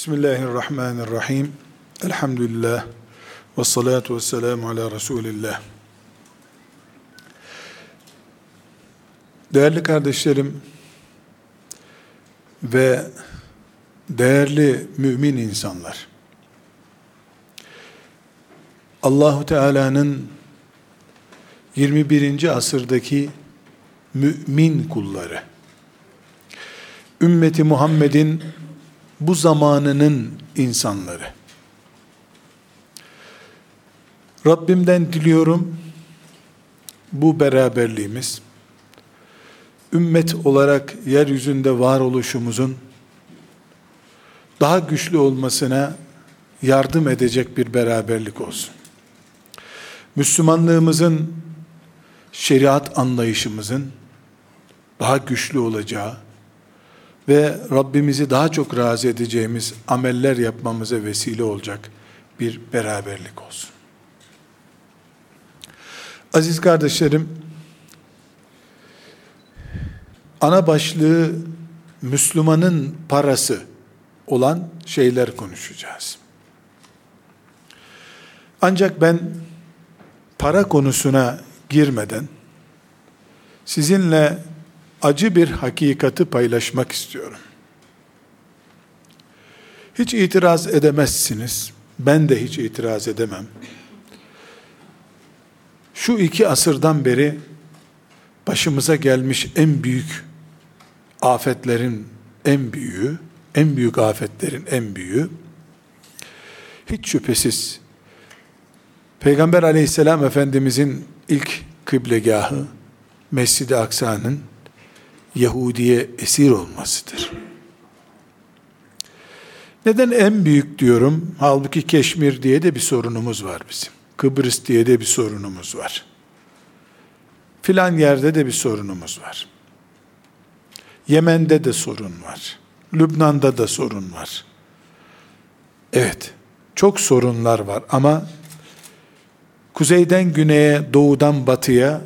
Bismillahirrahmanirrahim. Elhamdülillah. Ve salatu ve selamu ala Resulillah. Değerli kardeşlerim ve değerli mümin insanlar. Allahu Teala'nın 21. asırdaki mümin kulları. Ümmeti Muhammed'in bu zamanının insanları. Rabbimden diliyorum bu beraberliğimiz ümmet olarak yeryüzünde varoluşumuzun daha güçlü olmasına yardım edecek bir beraberlik olsun. Müslümanlığımızın şeriat anlayışımızın daha güçlü olacağı ve Rabbimizi daha çok razı edeceğimiz ameller yapmamıza vesile olacak bir beraberlik olsun. Aziz kardeşlerim, ana başlığı Müslümanın parası olan şeyler konuşacağız. Ancak ben para konusuna girmeden sizinle acı bir hakikati paylaşmak istiyorum. Hiç itiraz edemezsiniz. Ben de hiç itiraz edemem. Şu iki asırdan beri başımıza gelmiş en büyük afetlerin en büyüğü, en büyük afetlerin en büyüğü, hiç şüphesiz Peygamber aleyhisselam Efendimizin ilk kıblegahı, Mescid-i Aksa'nın Yahudi'ye esir olmasıdır. Neden en büyük diyorum? Halbuki Keşmir diye de bir sorunumuz var bizim. Kıbrıs diye de bir sorunumuz var. Filan yerde de bir sorunumuz var. Yemen'de de sorun var. Lübnan'da da sorun var. Evet, çok sorunlar var ama kuzeyden güneye, doğudan batıya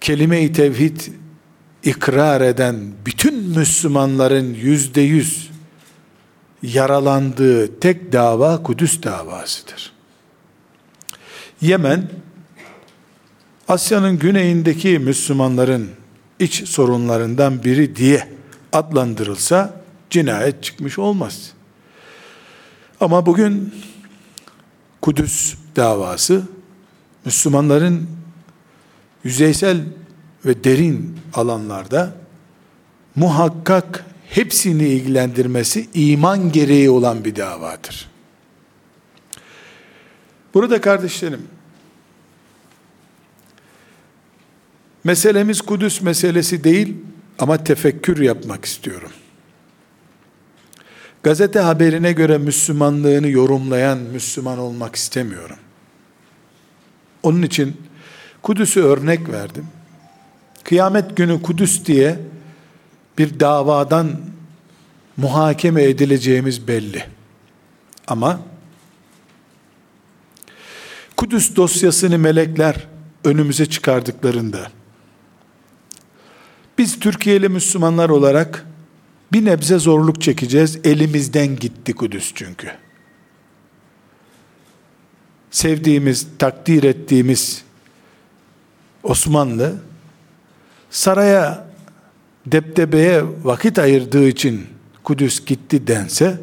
kelime-i tevhid ikrar eden bütün Müslümanların yüzde yüz yaralandığı tek dava Kudüs davasıdır. Yemen, Asya'nın güneyindeki Müslümanların iç sorunlarından biri diye adlandırılsa cinayet çıkmış olmaz. Ama bugün Kudüs davası Müslümanların yüzeysel ve derin alanlarda muhakkak hepsini ilgilendirmesi iman gereği olan bir davadır. Burada kardeşlerim, meselemiz Kudüs meselesi değil ama tefekkür yapmak istiyorum. Gazete haberine göre Müslümanlığını yorumlayan Müslüman olmak istemiyorum. Onun için Kudüs'ü örnek verdim. Kıyamet günü Kudüs diye bir davadan muhakeme edileceğimiz belli. Ama Kudüs dosyasını melekler önümüze çıkardıklarında biz Türkiye'li Müslümanlar olarak bir nebze zorluk çekeceğiz. Elimizden gitti Kudüs çünkü. Sevdiğimiz, takdir ettiğimiz Osmanlı saraya deptebeye vakit ayırdığı için Kudüs gitti dense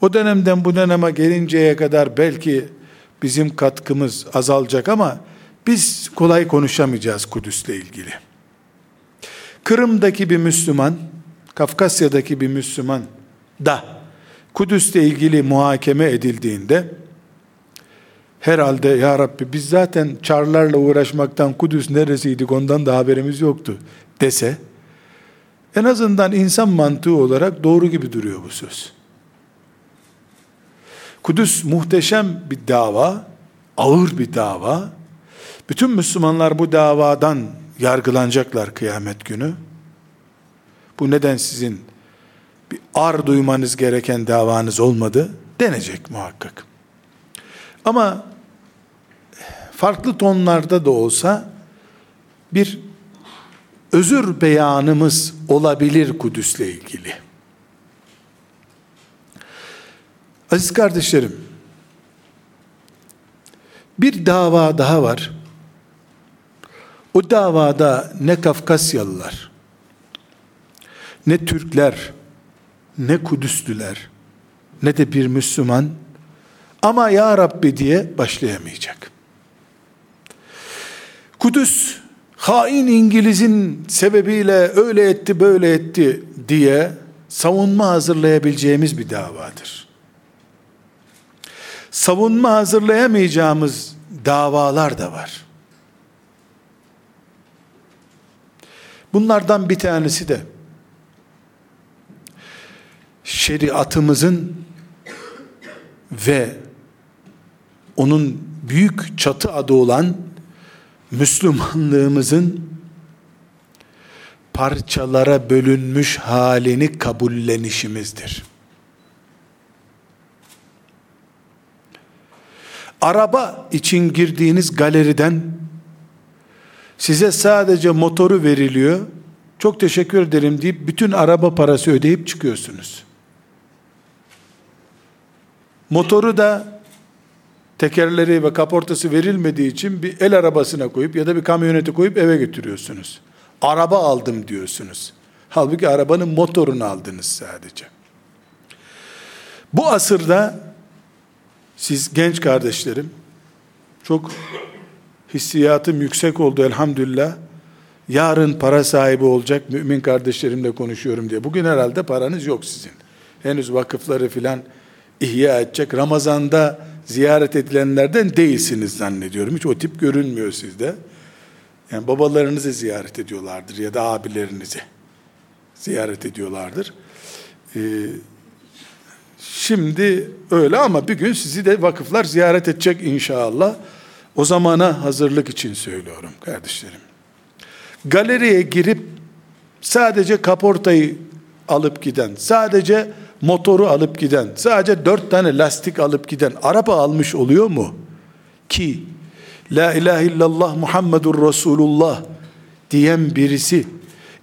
o dönemden bu döneme gelinceye kadar belki bizim katkımız azalacak ama biz kolay konuşamayacağız Kudüs'le ilgili. Kırım'daki bir Müslüman, Kafkasya'daki bir Müslüman da Kudüs'le ilgili muhakeme edildiğinde herhalde ya Rabbi biz zaten çarlarla uğraşmaktan Kudüs neresiydik ondan da haberimiz yoktu dese en azından insan mantığı olarak doğru gibi duruyor bu söz. Kudüs muhteşem bir dava, ağır bir dava. Bütün Müslümanlar bu davadan yargılanacaklar kıyamet günü. Bu neden sizin bir ar duymanız gereken davanız olmadı denecek muhakkak. Ama farklı tonlarda da olsa bir özür beyanımız olabilir Kudüs'le ilgili. Aziz kardeşlerim, bir dava daha var. O davada ne Kafkasyalılar, ne Türkler, ne Kudüslüler, ne de bir Müslüman ama ya Rabbi diye başlayamayacak. Kudüs hain İngiliz'in sebebiyle öyle etti böyle etti diye savunma hazırlayabileceğimiz bir davadır. Savunma hazırlayamayacağımız davalar da var. Bunlardan bir tanesi de şeriatımızın ve onun büyük çatı adı olan Müslümanlığımızın parçalara bölünmüş halini kabullenişimizdir. Araba için girdiğiniz galeriden size sadece motoru veriliyor. Çok teşekkür ederim deyip bütün araba parası ödeyip çıkıyorsunuz. Motoru da tekerleri ve kaportası verilmediği için bir el arabasına koyup ya da bir kamyonete koyup eve götürüyorsunuz. Araba aldım diyorsunuz. Halbuki arabanın motorunu aldınız sadece. Bu asırda siz genç kardeşlerim çok hissiyatım yüksek oldu elhamdülillah. Yarın para sahibi olacak mümin kardeşlerimle konuşuyorum diye. Bugün herhalde paranız yok sizin. Henüz vakıfları filan ihya edecek. Ramazanda ziyaret edilenlerden değilsiniz zannediyorum. Hiç o tip görünmüyor sizde. Yani babalarınızı ziyaret ediyorlardır ya da abilerinizi ziyaret ediyorlardır. Ee, şimdi öyle ama bir gün sizi de vakıflar ziyaret edecek inşallah. O zamana hazırlık için söylüyorum kardeşlerim. Galeriye girip sadece kaportayı alıp giden, sadece motoru alıp giden, sadece dört tane lastik alıp giden araba almış oluyor mu? Ki La ilahe illallah Muhammedur Resulullah diyen birisi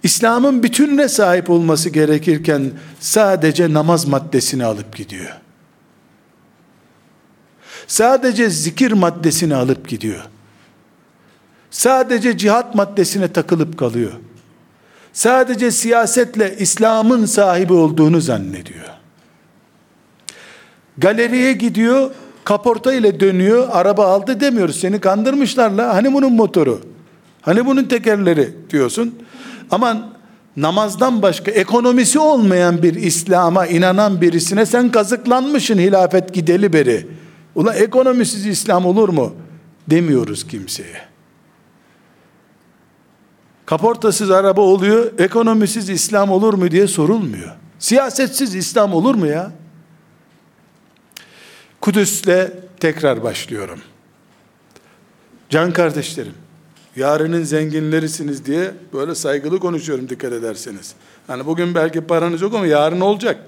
İslam'ın bütününe sahip olması gerekirken sadece namaz maddesini alıp gidiyor. Sadece zikir maddesini alıp gidiyor. Sadece cihat maddesine takılıp kalıyor. Sadece siyasetle İslam'ın sahibi olduğunu zannediyor. Galeriye gidiyor, kaporta ile dönüyor, araba aldı demiyoruz. Seni kandırmışlar la. Hani bunun motoru? Hani bunun tekerleri diyorsun. Aman namazdan başka ekonomisi olmayan bir İslam'a inanan birisine sen kazıklanmışsın hilafet gideli beri. Ula ekonomisiz İslam olur mu? Demiyoruz kimseye. Kaportasız araba oluyor, ekonomisiz İslam olur mu diye sorulmuyor. Siyasetsiz İslam olur mu ya? Kudüs'le tekrar başlıyorum. Can kardeşlerim, yarının zenginlerisiniz diye böyle saygılı konuşuyorum dikkat ederseniz. Hani bugün belki paranız yok ama yarın olacak.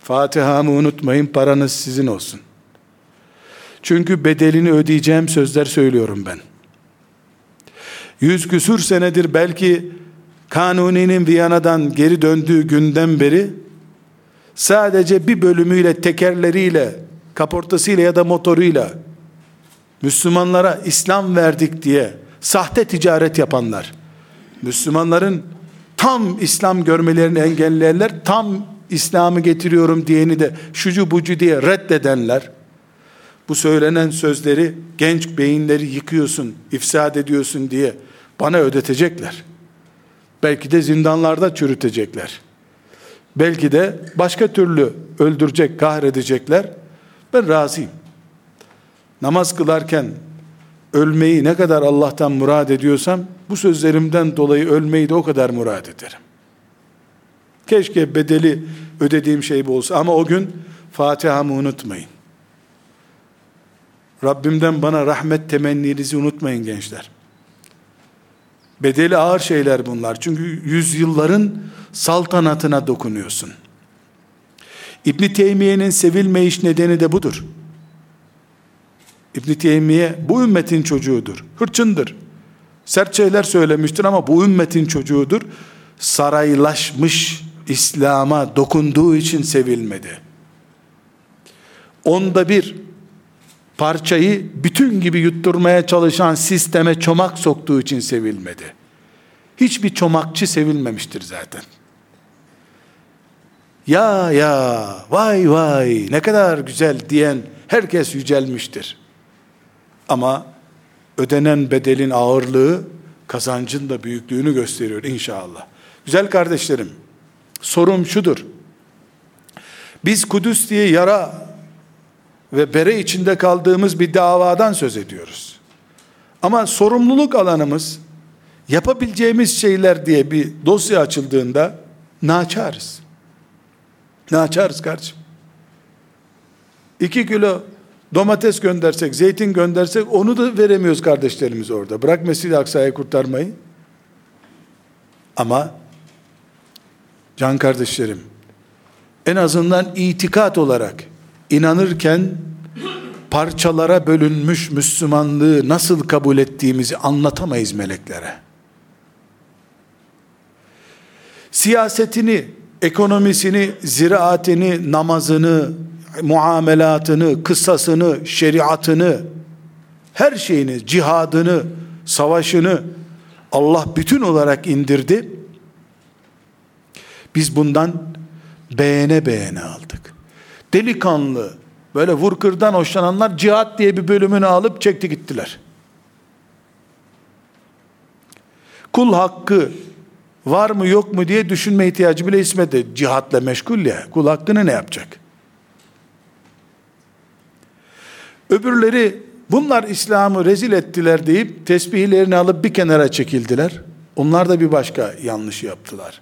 Fatiha'mı unutmayın paranız sizin olsun. Çünkü bedelini ödeyeceğim sözler söylüyorum ben. Yüz küsür senedir belki Kanuni'nin Viyana'dan geri döndüğü günden beri sadece bir bölümüyle tekerleriyle kaportasıyla ya da motoruyla Müslümanlara İslam verdik diye sahte ticaret yapanlar, Müslümanların tam İslam görmelerini engelleyenler, tam İslam'ı getiriyorum diyeni de şucu bucu diye reddedenler, bu söylenen sözleri genç beyinleri yıkıyorsun, ifsad ediyorsun diye bana ödetecekler. Belki de zindanlarda çürütecekler. Belki de başka türlü öldürecek, kahredecekler. Ben razıyım. Namaz kılarken ölmeyi ne kadar Allah'tan murad ediyorsam bu sözlerimden dolayı ölmeyi de o kadar murad ederim. Keşke bedeli ödediğim şey bu olsa ama o gün Fatiha'mı unutmayın. Rabbimden bana rahmet temenninizi unutmayın gençler. Bedeli ağır şeyler bunlar. Çünkü yüzyılların saltanatına dokunuyorsun. İbn Teymiye'nin sevilmeyiş nedeni de budur. İbn Teymiye bu ümmetin çocuğudur. Hırçındır. Sert şeyler söylemiştir ama bu ümmetin çocuğudur. Saraylaşmış İslam'a dokunduğu için sevilmedi. onda bir parçayı bütün gibi yutturmaya çalışan sisteme çomak soktuğu için sevilmedi. Hiçbir çomakçı sevilmemiştir zaten. Ya ya vay vay ne kadar güzel diyen herkes yücelmiştir. Ama ödenen bedelin ağırlığı kazancın da büyüklüğünü gösteriyor inşallah. Güzel kardeşlerim, sorum şudur. Biz Kudüs diye yara ve bere içinde kaldığımız bir davadan söz ediyoruz. Ama sorumluluk alanımız yapabileceğimiz şeyler diye bir dosya açıldığında naçarız. Naçarız kardeşim. İki kilo domates göndersek, zeytin göndersek onu da veremiyoruz kardeşlerimiz orada. Bırak Mescid-i Aksa'yı kurtarmayı. Ama can kardeşlerim en azından itikat olarak inanırken parçalara bölünmüş Müslümanlığı nasıl kabul ettiğimizi anlatamayız meleklere. Siyasetini, ekonomisini, ziraatini, namazını, muamelatını, kıssasını, şeriatını, her şeyini, cihadını, savaşını Allah bütün olarak indirdi. Biz bundan beğene beğene aldık. Delikanlı, böyle vurkırdan hoşlananlar cihat diye bir bölümünü alıp çekti gittiler. Kul hakkı var mı yok mu diye düşünme ihtiyacı bile hismedi. Cihatla meşgul ya. Kul hakkını ne yapacak? Öbürleri bunlar İslam'ı rezil ettiler deyip tesbihlerini alıp bir kenara çekildiler. Onlar da bir başka yanlış yaptılar.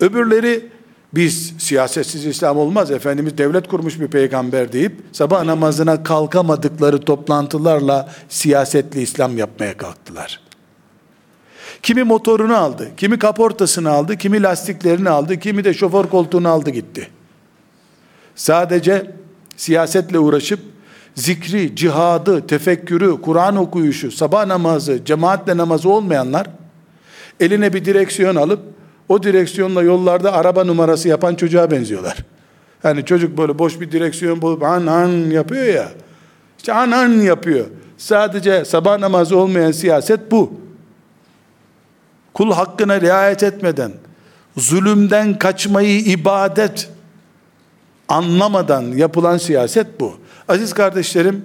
Öbürleri biz siyasetsiz İslam olmaz. Efendimiz devlet kurmuş bir peygamber deyip sabah namazına kalkamadıkları toplantılarla siyasetli İslam yapmaya kalktılar. Kimi motorunu aldı, kimi kaportasını aldı, kimi lastiklerini aldı, kimi de şoför koltuğunu aldı gitti. Sadece siyasetle uğraşıp zikri, cihadı, tefekkürü, Kur'an okuyuşu, sabah namazı, cemaatle namazı olmayanlar eline bir direksiyon alıp o direksiyonla yollarda araba numarası yapan çocuğa benziyorlar. Yani çocuk böyle boş bir direksiyon bulup an an yapıyor ya. İşte an an yapıyor. Sadece sabah namazı olmayan siyaset bu. Kul hakkına riayet etmeden, zulümden kaçmayı ibadet anlamadan yapılan siyaset bu. Aziz kardeşlerim,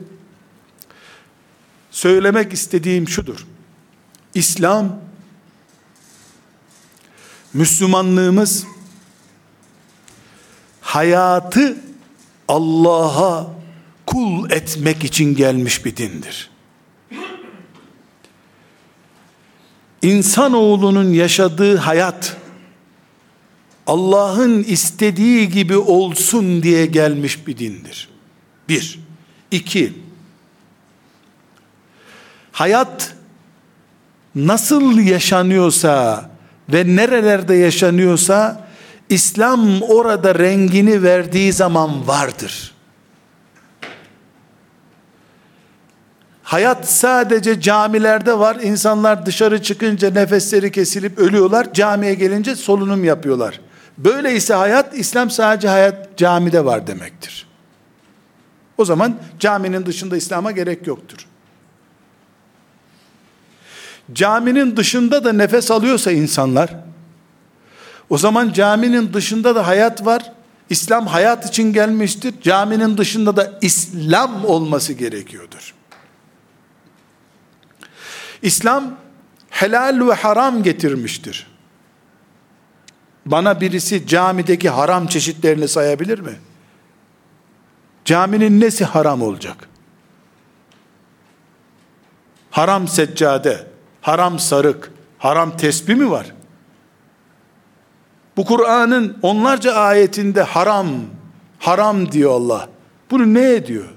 söylemek istediğim şudur. İslam Müslümanlığımız hayatı Allah'a kul etmek için gelmiş bir dindir. İnsanoğlunun yaşadığı hayat Allah'ın istediği gibi olsun diye gelmiş bir dindir. Bir. iki. Hayat nasıl yaşanıyorsa ve nerelerde yaşanıyorsa İslam orada rengini verdiği zaman vardır. Hayat sadece camilerde var. İnsanlar dışarı çıkınca nefesleri kesilip ölüyorlar. Camiye gelince solunum yapıyorlar. Böyleyse hayat İslam sadece hayat camide var demektir. O zaman caminin dışında İslam'a gerek yoktur. Caminin dışında da nefes alıyorsa insanlar, o zaman caminin dışında da hayat var. İslam hayat için gelmiştir. Caminin dışında da İslam olması gerekiyordur. İslam helal ve haram getirmiştir. Bana birisi camideki haram çeşitlerini sayabilir mi? Caminin nesi haram olacak? Haram seccade, haram sarık, haram tesbih mi var? Bu Kur'an'ın onlarca ayetinde haram, haram diyor Allah. Bunu ne ediyor?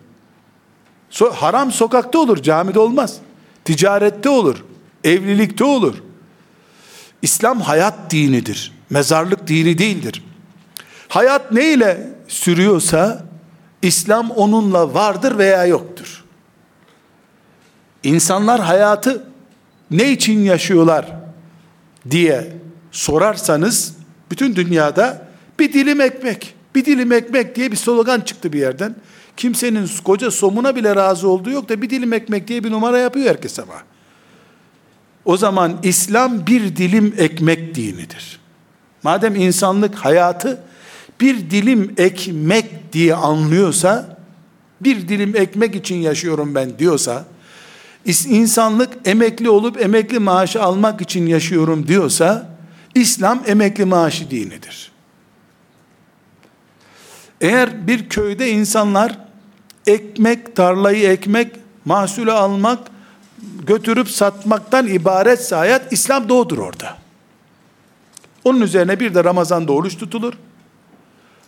So, haram sokakta olur, camide olmaz. Ticarette olur, evlilikte olur. İslam hayat dinidir. Mezarlık dini değildir. Hayat neyle sürüyorsa İslam onunla vardır veya yoktur. İnsanlar hayatı ne için yaşıyorlar diye sorarsanız bütün dünyada bir dilim ekmek, Bir dilim ekmek diye bir slogan çıktı bir yerden. Kimsenin koca somuna bile razı olduğu yok da bir dilim ekmek diye bir numara yapıyor herkes ama. O zaman İslam bir dilim ekmek dinidir. Madem insanlık hayatı bir dilim ekmek diye anlıyorsa, bir dilim ekmek için yaşıyorum ben diyorsa, insanlık emekli olup emekli maaşı almak için yaşıyorum diyorsa, İslam emekli maaşı dinidir. Eğer bir köyde insanlar ekmek, tarlayı ekmek, mahsulü almak, götürüp satmaktan ibaretse hayat, İslam doğudur orada. Onun üzerine bir de Ramazan'da oruç tutulur,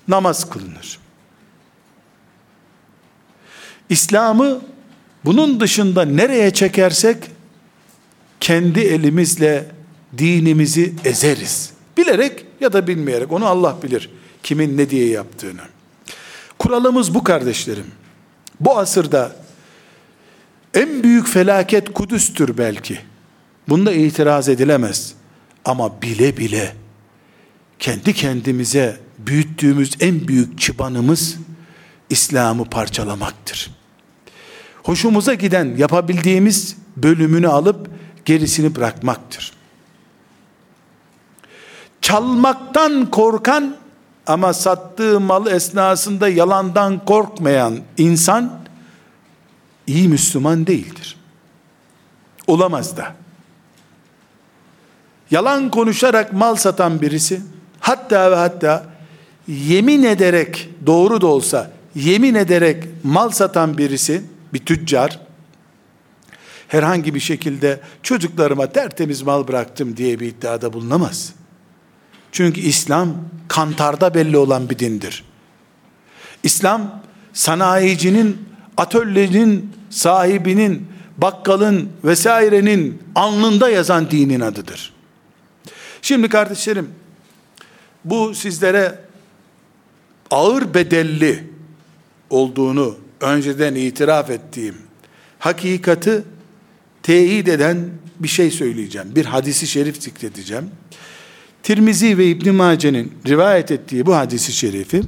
namaz kılınır. İslam'ı bunun dışında nereye çekersek kendi elimizle dinimizi ezeriz. Bilerek ya da bilmeyerek onu Allah bilir kimin ne diye yaptığını. Kuralımız bu kardeşlerim. Bu asırda en büyük felaket Kudüs'tür belki. Bunda itiraz edilemez. Ama bile bile kendi kendimize büyüttüğümüz en büyük çıbanımız İslam'ı parçalamaktır. Hoşumuza giden yapabildiğimiz bölümünü alıp gerisini bırakmaktır. Çalmaktan korkan ama sattığı mal esnasında yalandan korkmayan insan iyi Müslüman değildir. Olamaz da. Yalan konuşarak mal satan birisi hatta ve hatta yemin ederek doğru da olsa yemin ederek mal satan birisi bir tüccar herhangi bir şekilde çocuklarıma tertemiz mal bıraktım diye bir iddiada bulunamaz. Çünkü İslam kantarda belli olan bir dindir. İslam sanayicinin, atölyenin sahibinin, bakkalın vesairenin alnında yazan dinin adıdır. Şimdi kardeşlerim, bu sizlere ağır bedelli olduğunu önceden itiraf ettiğim hakikati teyit eden bir şey söyleyeceğim. Bir hadisi şerif zikredeceğim. Tirmizi ve İbn Mace'nin rivayet ettiği bu hadisi şerifi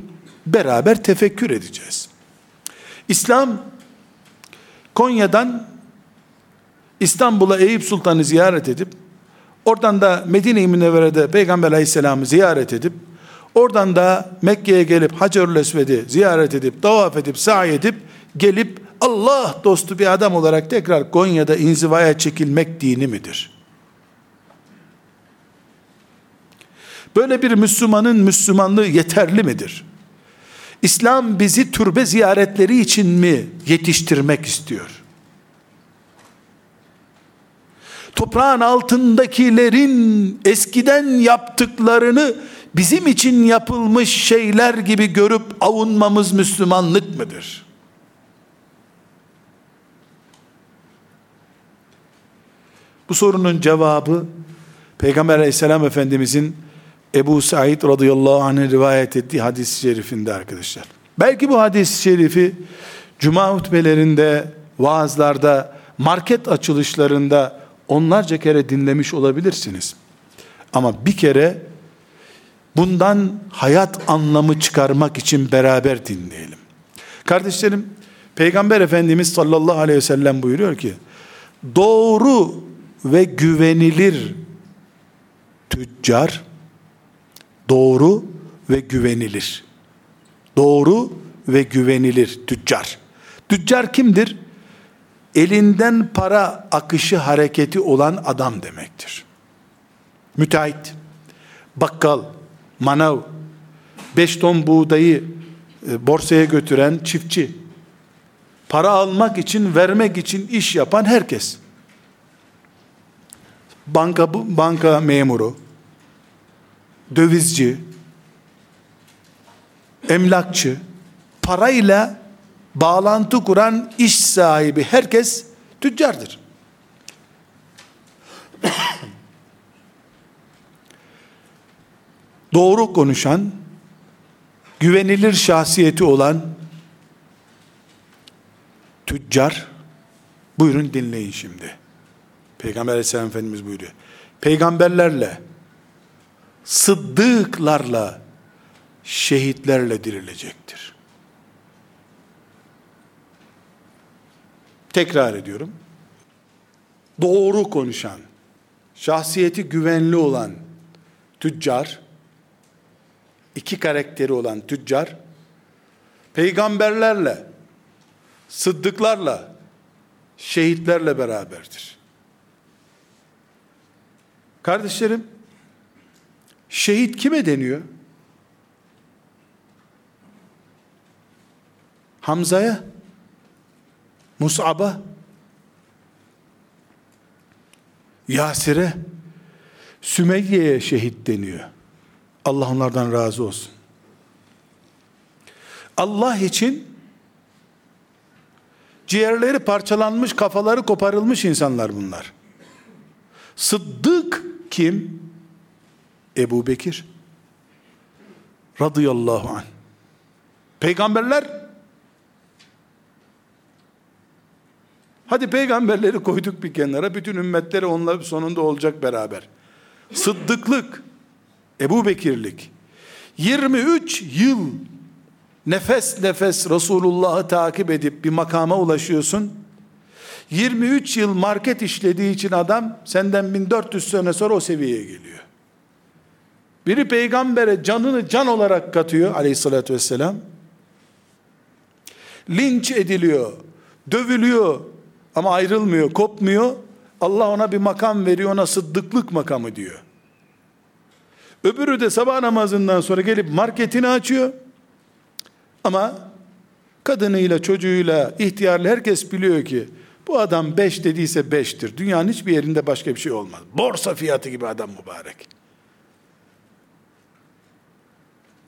beraber tefekkür edeceğiz. İslam Konya'dan İstanbul'a Eyüp Sultan'ı ziyaret edip oradan da Medine-i Münevvere'de Peygamber Aleyhisselam'ı ziyaret edip oradan da Mekke'ye gelip Hacerül Esved'i ziyaret edip tavaf edip sa'i edip gelip Allah dostu bir adam olarak tekrar Konya'da inzivaya çekilmek dini midir? Böyle bir Müslümanın Müslümanlığı yeterli midir? İslam bizi türbe ziyaretleri için mi yetiştirmek istiyor? Toprağın altındakilerin eskiden yaptıklarını bizim için yapılmış şeyler gibi görüp avunmamız Müslümanlık mıdır? Bu sorunun cevabı Peygamber aleyhisselam efendimizin Ebu Said radıyallahu anh'ın rivayet ettiği hadis-i şerifinde arkadaşlar. Belki bu hadis-i şerifi cuma hutbelerinde, vaazlarda, market açılışlarında onlarca kere dinlemiş olabilirsiniz. Ama bir kere bundan hayat anlamı çıkarmak için beraber dinleyelim. Kardeşlerim, Peygamber Efendimiz sallallahu aleyhi ve sellem buyuruyor ki, doğru ve güvenilir tüccar, Doğru ve güvenilir. Doğru ve güvenilir tüccar. Tüccar kimdir? Elinden para akışı hareketi olan adam demektir. Müteahhit, bakkal, manav, beş ton buğdayı e, borsaya götüren çiftçi, para almak için, vermek için iş yapan herkes. Banka banka memuru, dövizci, emlakçı, parayla bağlantı kuran iş sahibi herkes tüccardır. Doğru konuşan, güvenilir şahsiyeti olan tüccar, buyurun dinleyin şimdi. Peygamber aleyhisselam Efendimiz buyuruyor. Peygamberlerle sıddıklarla, şehitlerle dirilecektir. Tekrar ediyorum. Doğru konuşan, şahsiyeti güvenli olan tüccar, iki karakteri olan tüccar, peygamberlerle, sıddıklarla, şehitlerle beraberdir. Kardeşlerim, şehit kime deniyor? Hamza'ya, Mus'ab'a, Yasir'e, Sümeyye'ye şehit deniyor. Allah onlardan razı olsun. Allah için ciğerleri parçalanmış, kafaları koparılmış insanlar bunlar. Sıddık kim? Ebu Bekir. Radıyallahu anh. Peygamberler Hadi peygamberleri koyduk bir kenara. Bütün ümmetleri onlar sonunda olacak beraber. Sıddıklık, Ebu Bekirlik. 23 yıl nefes nefes Resulullah'ı takip edip bir makama ulaşıyorsun. 23 yıl market işlediği için adam senden 1400 sene sonra o seviyeye geliyor. Biri peygambere canını can olarak katıyor aleyhissalatü vesselam. Linç ediliyor, dövülüyor, ama ayrılmıyor, kopmuyor. Allah ona bir makam veriyor, ona sıddıklık makamı diyor. Öbürü de sabah namazından sonra gelip marketini açıyor. Ama kadınıyla, çocuğuyla, ihtiyarlı herkes biliyor ki bu adam beş dediyse beştir. Dünyanın hiçbir yerinde başka bir şey olmaz. Borsa fiyatı gibi adam mübarek.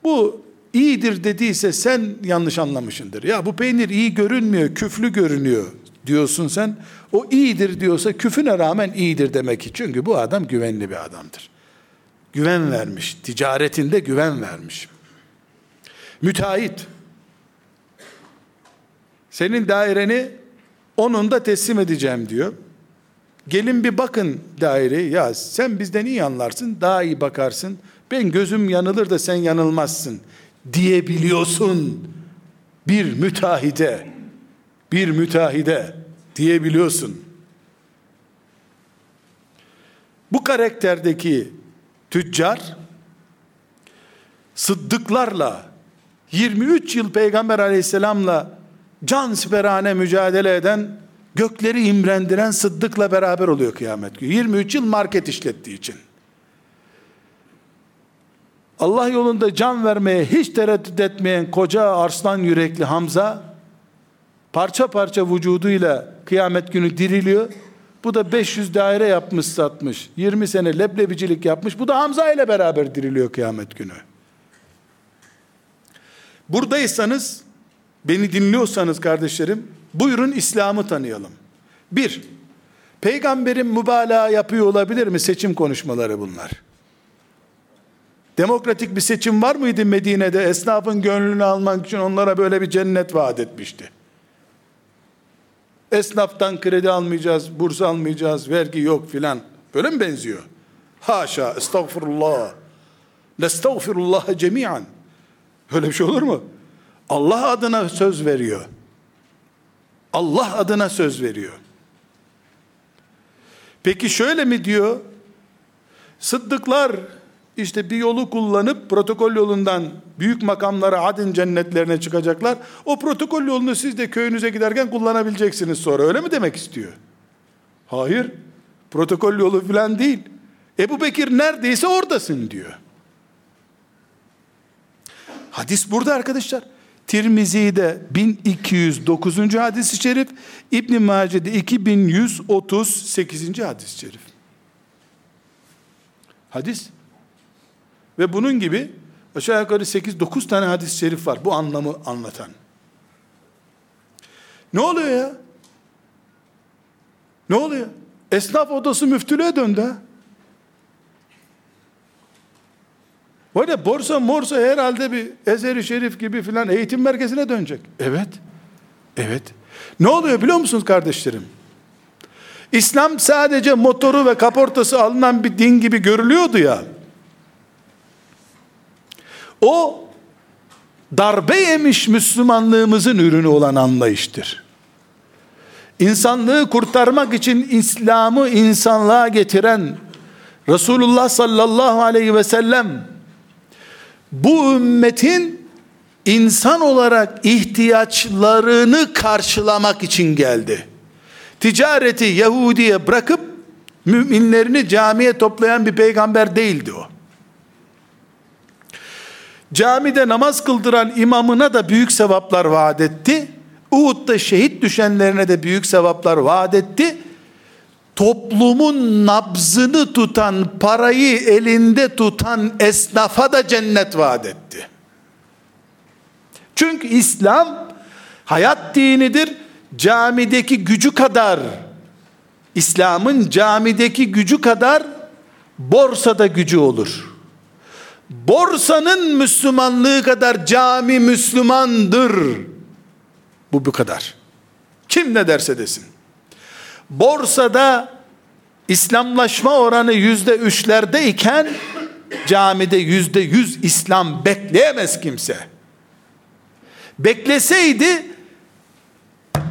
Bu iyidir dediyse sen yanlış anlamışındır. Ya bu peynir iyi görünmüyor, küflü görünüyor diyorsun sen. O iyidir diyorsa küfüne rağmen iyidir demek ki. Çünkü bu adam güvenli bir adamdır. Güven vermiş. Ticaretinde güven vermiş. Müteahhit. Senin daireni onun da teslim edeceğim diyor. Gelin bir bakın daireyi. Ya sen bizden iyi anlarsın, daha iyi bakarsın. Ben gözüm yanılır da sen yanılmazsın diyebiliyorsun bir müteahhide bir müteahhide diyebiliyorsun. Bu karakterdeki tüccar sıddıklarla 23 yıl Peygamber aleyhisselamla can siperhane mücadele eden gökleri imrendiren sıddıkla beraber oluyor kıyamet günü. 23 yıl market işlettiği için. Allah yolunda can vermeye hiç tereddüt etmeyen koca arslan yürekli Hamza parça parça vücuduyla kıyamet günü diriliyor. Bu da 500 daire yapmış satmış. 20 sene leblebicilik yapmış. Bu da Hamza ile beraber diriliyor kıyamet günü. Buradaysanız, beni dinliyorsanız kardeşlerim, buyurun İslam'ı tanıyalım. Bir, peygamberin mübalağa yapıyor olabilir mi? Seçim konuşmaları bunlar. Demokratik bir seçim var mıydı Medine'de? Esnafın gönlünü almak için onlara böyle bir cennet vaat etmişti. Esnaftan kredi almayacağız, burs almayacağız, vergi yok filan. Böyle mi benziyor? Haşa, estağfurullah. Nestağfirullah cemiyan. Böyle bir şey olur mu? Allah adına söz veriyor. Allah adına söz veriyor. Peki şöyle mi diyor? Sıddıklar işte bir yolu kullanıp protokol yolundan büyük makamlara adın cennetlerine çıkacaklar. O protokol yolunu siz de köyünüze giderken kullanabileceksiniz sonra. Öyle mi demek istiyor? Hayır. Protokol yolu falan değil. Ebu Bekir neredeyse oradasın diyor. Hadis burada arkadaşlar. Tirmizi'de 1209. hadis-i şerif, İbn Mace'de 2138. hadis-i şerif. Hadis ve bunun gibi aşağı yukarı 8-9 tane hadis-i şerif var bu anlamı anlatan. Ne oluyor ya? Ne oluyor? Esnaf odası müftülüğe döndü. Böyle borsa morsa herhalde bir Ezeri Şerif gibi filan eğitim merkezine dönecek. Evet. Evet. Ne oluyor biliyor musunuz kardeşlerim? İslam sadece motoru ve kaportası alınan bir din gibi görülüyordu ya. O darbe yemiş Müslümanlığımızın ürünü olan anlayıştır. İnsanlığı kurtarmak için İslam'ı insanlığa getiren Resulullah sallallahu aleyhi ve sellem bu ümmetin insan olarak ihtiyaçlarını karşılamak için geldi. Ticareti Yahudi'ye bırakıp müminlerini camiye toplayan bir peygamber değildi o. Camide namaz kıldıran imamına da büyük sevaplar vaat etti. Uhud'da şehit düşenlerine de büyük sevaplar vaat etti. Toplumun nabzını tutan, parayı elinde tutan esnafa da cennet vaat etti. Çünkü İslam hayat dinidir. Camideki gücü kadar İslam'ın camideki gücü kadar borsada gücü olur. Borsanın Müslümanlığı kadar cami Müslümandır. Bu bu kadar. Kim ne derse desin. Borsada İslamlaşma oranı yüzde üçlerde iken camide yüzde yüz İslam bekleyemez kimse. Bekleseydi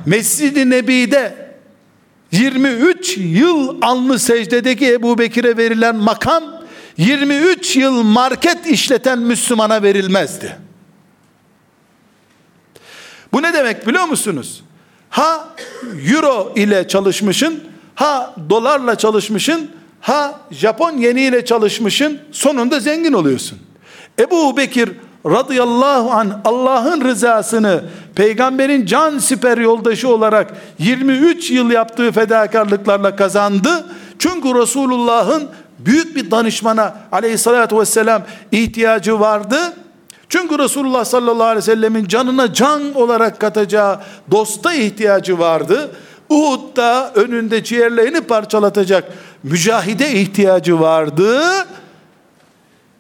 Mescid-i Nebi'de 23 yıl alnı secdedeki Ebu Bekir'e verilen makam 23 yıl market işleten Müslümana verilmezdi. Bu ne demek biliyor musunuz? Ha euro ile çalışmışın, ha dolarla çalışmışın, ha Japon yeni ile çalışmışın, sonunda zengin oluyorsun. Ebu Bekir radıyallahu an Allah'ın rızasını peygamberin can siper yoldaşı olarak 23 yıl yaptığı fedakarlıklarla kazandı. Çünkü Resulullah'ın büyük bir danışmana aleyhissalatü vesselam ihtiyacı vardı. Çünkü Resulullah sallallahu aleyhi ve sellemin canına can olarak katacağı dosta ihtiyacı vardı. Uhud'da önünde ciğerlerini parçalatacak mücahide ihtiyacı vardı.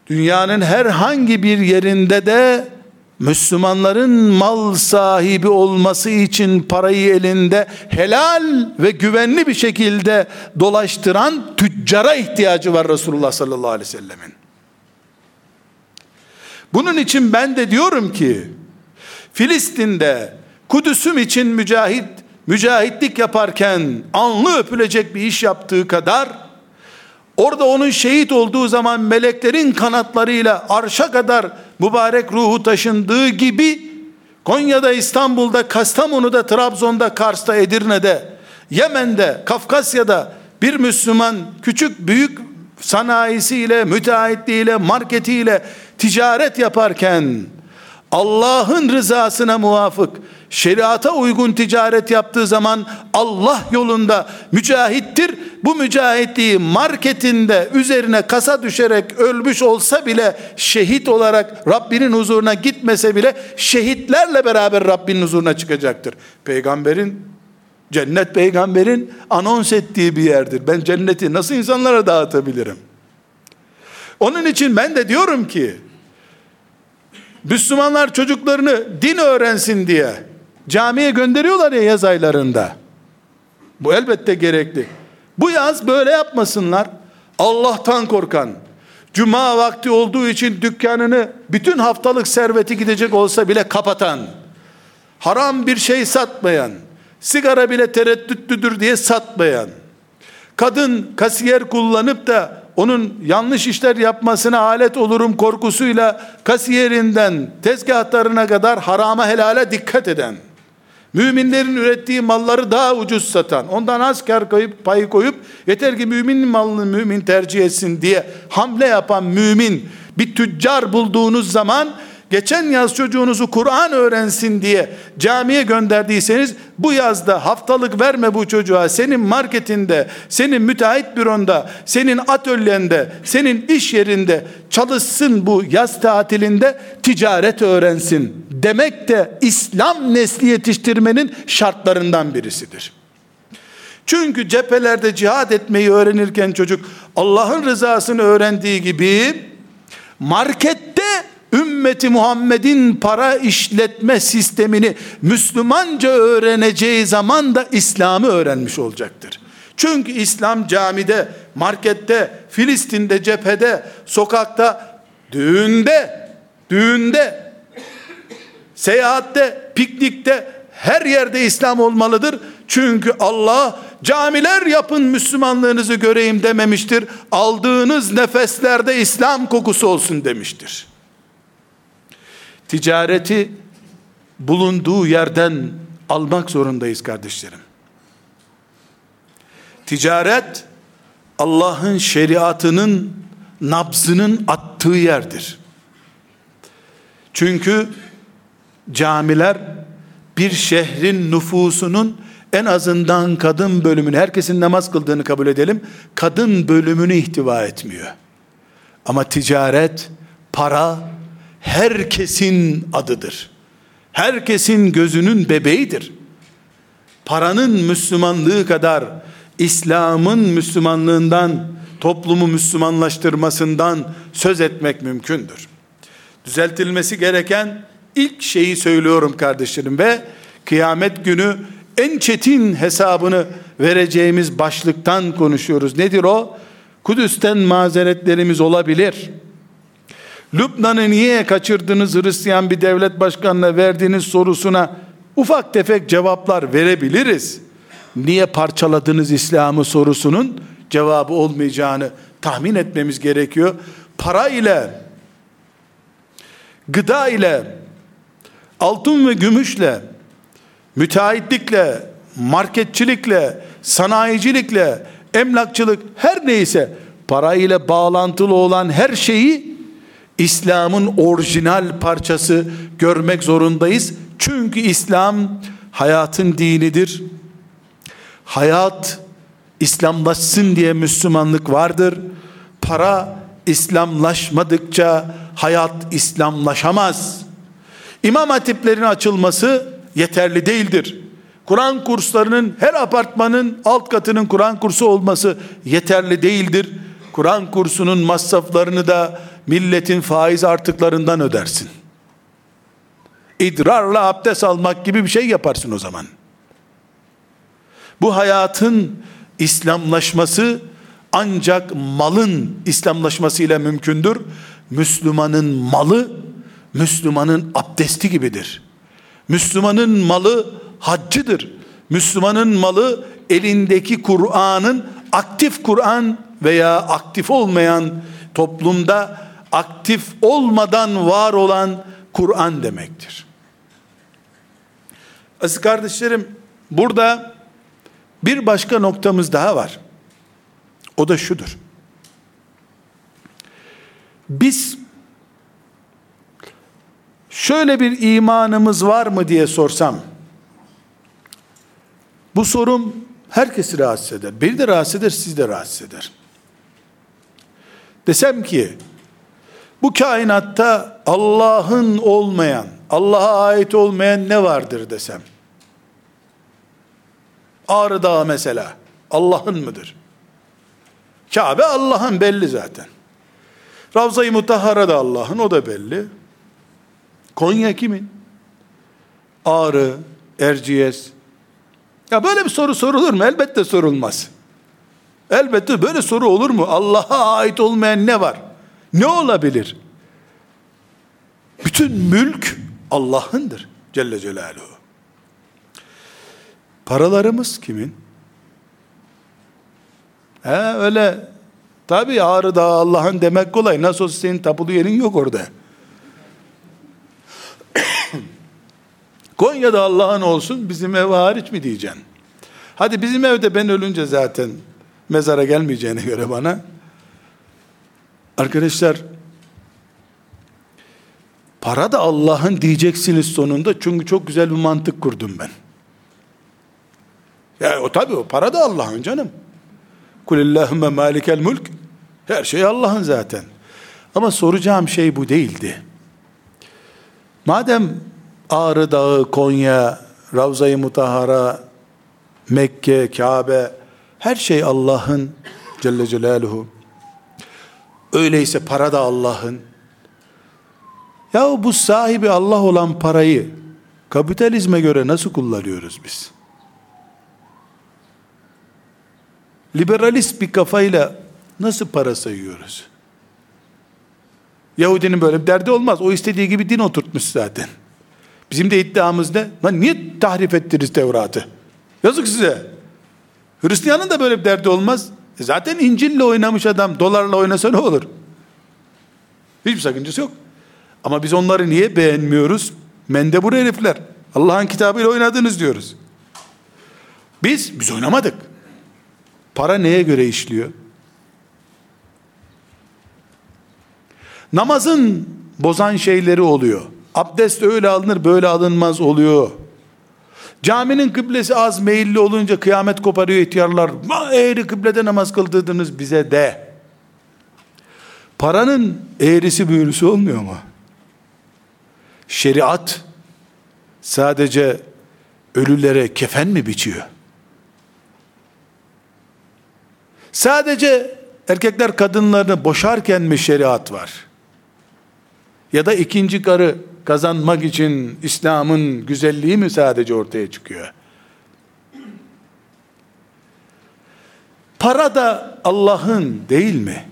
Dünyanın herhangi bir yerinde de Müslümanların mal sahibi olması için parayı elinde helal ve güvenli bir şekilde dolaştıran tüccara ihtiyacı var Resulullah sallallahu aleyhi ve sellemin. Bunun için ben de diyorum ki Filistin'de Kudüs'üm için mücahit mücahitlik yaparken anlı öpülecek bir iş yaptığı kadar orada onun şehit olduğu zaman meleklerin kanatlarıyla arşa kadar mübarek ruhu taşındığı gibi Konya'da, İstanbul'da, Kastamonu'da, Trabzon'da, Kars'ta, Edirne'de, Yemen'de, Kafkasya'da bir Müslüman küçük büyük sanayisiyle, müteahhitliğiyle, marketiyle ticaret yaparken Allah'ın rızasına muvafık şeriata uygun ticaret yaptığı zaman Allah yolunda mücahittir. Bu mücahitliği marketinde üzerine kasa düşerek ölmüş olsa bile şehit olarak Rabbinin huzuruna gitmese bile şehitlerle beraber Rabbinin huzuruna çıkacaktır. Peygamberin cennet peygamberin anons ettiği bir yerdir. Ben cenneti nasıl insanlara dağıtabilirim? Onun için ben de diyorum ki Müslümanlar çocuklarını din öğrensin diye camiye gönderiyorlar ya yaz aylarında. Bu elbette gerekli. Bu yaz böyle yapmasınlar. Allah'tan korkan, cuma vakti olduğu için dükkanını bütün haftalık serveti gidecek olsa bile kapatan, haram bir şey satmayan, sigara bile tereddütlüdür diye satmayan, kadın kasiyer kullanıp da onun yanlış işler yapmasına alet olurum korkusuyla kasiyerinden tezgahlarına kadar harama helale dikkat eden, müminlerin ürettiği malları daha ucuz satan, ondan az kar koyup payı koyup yeter ki mümin malını mümin tercih etsin diye hamle yapan mümin bir tüccar bulduğunuz zaman geçen yaz çocuğunuzu Kur'an öğrensin diye camiye gönderdiyseniz bu yazda haftalık verme bu çocuğa senin marketinde, senin müteahhit büronda, senin atölyende, senin iş yerinde çalışsın bu yaz tatilinde ticaret öğrensin demek de İslam nesli yetiştirmenin şartlarından birisidir. Çünkü cephelerde cihad etmeyi öğrenirken çocuk Allah'ın rızasını öğrendiği gibi markette ümmeti Muhammed'in para işletme sistemini Müslümanca öğreneceği zaman da İslam'ı öğrenmiş olacaktır. Çünkü İslam camide, markette, Filistin'de, cephede, sokakta, düğünde, düğünde seyahatte, piknikte her yerde İslam olmalıdır. Çünkü Allah camiler yapın Müslümanlığınızı göreyim dememiştir. Aldığınız nefeslerde İslam kokusu olsun demiştir. Ticareti bulunduğu yerden almak zorundayız kardeşlerim. Ticaret Allah'ın şeriatının nabzının attığı yerdir. Çünkü camiler bir şehrin nüfusunun en azından kadın bölümünü, herkesin namaz kıldığını kabul edelim, kadın bölümünü ihtiva etmiyor. Ama ticaret, para herkesin adıdır. Herkesin gözünün bebeğidir. Paranın Müslümanlığı kadar İslam'ın Müslümanlığından, toplumu Müslümanlaştırmasından söz etmek mümkündür. Düzeltilmesi gereken ilk şeyi söylüyorum kardeşlerim ve kıyamet günü en çetin hesabını vereceğimiz başlıktan konuşuyoruz. Nedir o? Kudüs'ten mazeretlerimiz olabilir. Lübnan'ı niye kaçırdınız Hristiyan bir devlet başkanına verdiğiniz sorusuna ufak tefek cevaplar verebiliriz. Niye parçaladınız İslam'ı sorusunun cevabı olmayacağını tahmin etmemiz gerekiyor. Para ile, gıda ile, altın ve gümüşle, müteahhitlikle, marketçilikle, sanayicilikle, emlakçılık her neyse para ile bağlantılı olan her şeyi İslam'ın orijinal parçası görmek zorundayız. Çünkü İslam hayatın dinidir. Hayat İslamlaşsın diye Müslümanlık vardır. Para İslamlaşmadıkça hayat İslamlaşamaz. İmam hatiplerin açılması yeterli değildir. Kur'an kurslarının her apartmanın alt katının Kur'an kursu olması yeterli değildir. Kur'an kursunun masraflarını da milletin faiz artıklarından ödersin. İdrarla abdest almak gibi bir şey yaparsın o zaman. Bu hayatın İslamlaşması ancak malın İslamlaşmasıyla mümkündür. Müslümanın malı Müslümanın abdesti gibidir. Müslümanın malı haccıdır. Müslümanın malı elindeki Kur'an'ın aktif Kur'an veya aktif olmayan toplumda aktif olmadan var olan Kur'an demektir. Aziz kardeşlerim burada bir başka noktamız daha var. O da şudur. Biz şöyle bir imanımız var mı diye sorsam bu sorum herkesi rahatsız eder. Beni de rahatsız eder, sizi de rahatsız eder. Desem ki bu kainatta Allah'ın olmayan, Allah'a ait olmayan ne vardır desem. Ağrı Dağı mesela Allah'ın mıdır? Kabe Allah'ın belli zaten. Ravza-i Mutahhara da Allah'ın o da belli. Konya kimin? Ağrı, Erciyes. Ya böyle bir soru sorulur mu? Elbette sorulmaz. Elbette böyle soru olur mu? Allah'a ait olmayan ne var? Ne olabilir? Bütün mülk Allah'ındır Celle Celaluhu. Paralarımız kimin? He öyle tabi Ağrı Dağı Allah'ın demek kolay. Nasıl olsa senin tapulu yerin yok orada. Konya'da Allah'ın olsun bizim ev hariç mi diyeceksin? Hadi bizim evde ben ölünce zaten mezara gelmeyeceğine göre bana. Arkadaşlar para da Allah'ın diyeceksiniz sonunda çünkü çok güzel bir mantık kurdum ben. Ya o tabi o para da Allah'ın canım. Kulillahümme malikel mulk. Her şey Allah'ın zaten. Ama soracağım şey bu değildi. Madem Ağrı Dağı, Konya, Ravza-i Mutahara, Mekke, Kabe, her şey Allah'ın Celle Celaluhu. Öyleyse para da Allah'ın. Ya bu sahibi Allah olan parayı kapitalizme göre nasıl kullanıyoruz biz? Liberalist bir kafayla nasıl para sayıyoruz? Yahudinin böyle bir derdi olmaz. O istediği gibi din oturtmuş zaten. Bizim de iddiamız ne? Lan niye tahrif ettiniz Tevrat'ı? Yazık size. Hristiyanın da böyle bir derdi olmaz. E zaten İncil'le oynamış adam dolarla oynasa ne olur? Hiçbir sakıncası yok. Ama biz onları niye beğenmiyoruz? Mendebur herifler. Allah'ın kitabıyla oynadınız diyoruz. Biz, biz oynamadık. Para neye göre işliyor? Namazın bozan şeyleri oluyor. Abdest öyle alınır böyle alınmaz oluyor. Caminin kıblesi az meyilli olunca kıyamet koparıyor ihtiyarlar. Eğri kıblede namaz kıldırdınız bize de. Paranın eğrisi büğrüsü olmuyor mu? Şeriat sadece ölülere kefen mi biçiyor? Sadece erkekler kadınlarını boşarken mi şeriat var? Ya da ikinci karı kazanmak için İslam'ın güzelliği mi sadece ortaya çıkıyor? Para da Allah'ın değil mi?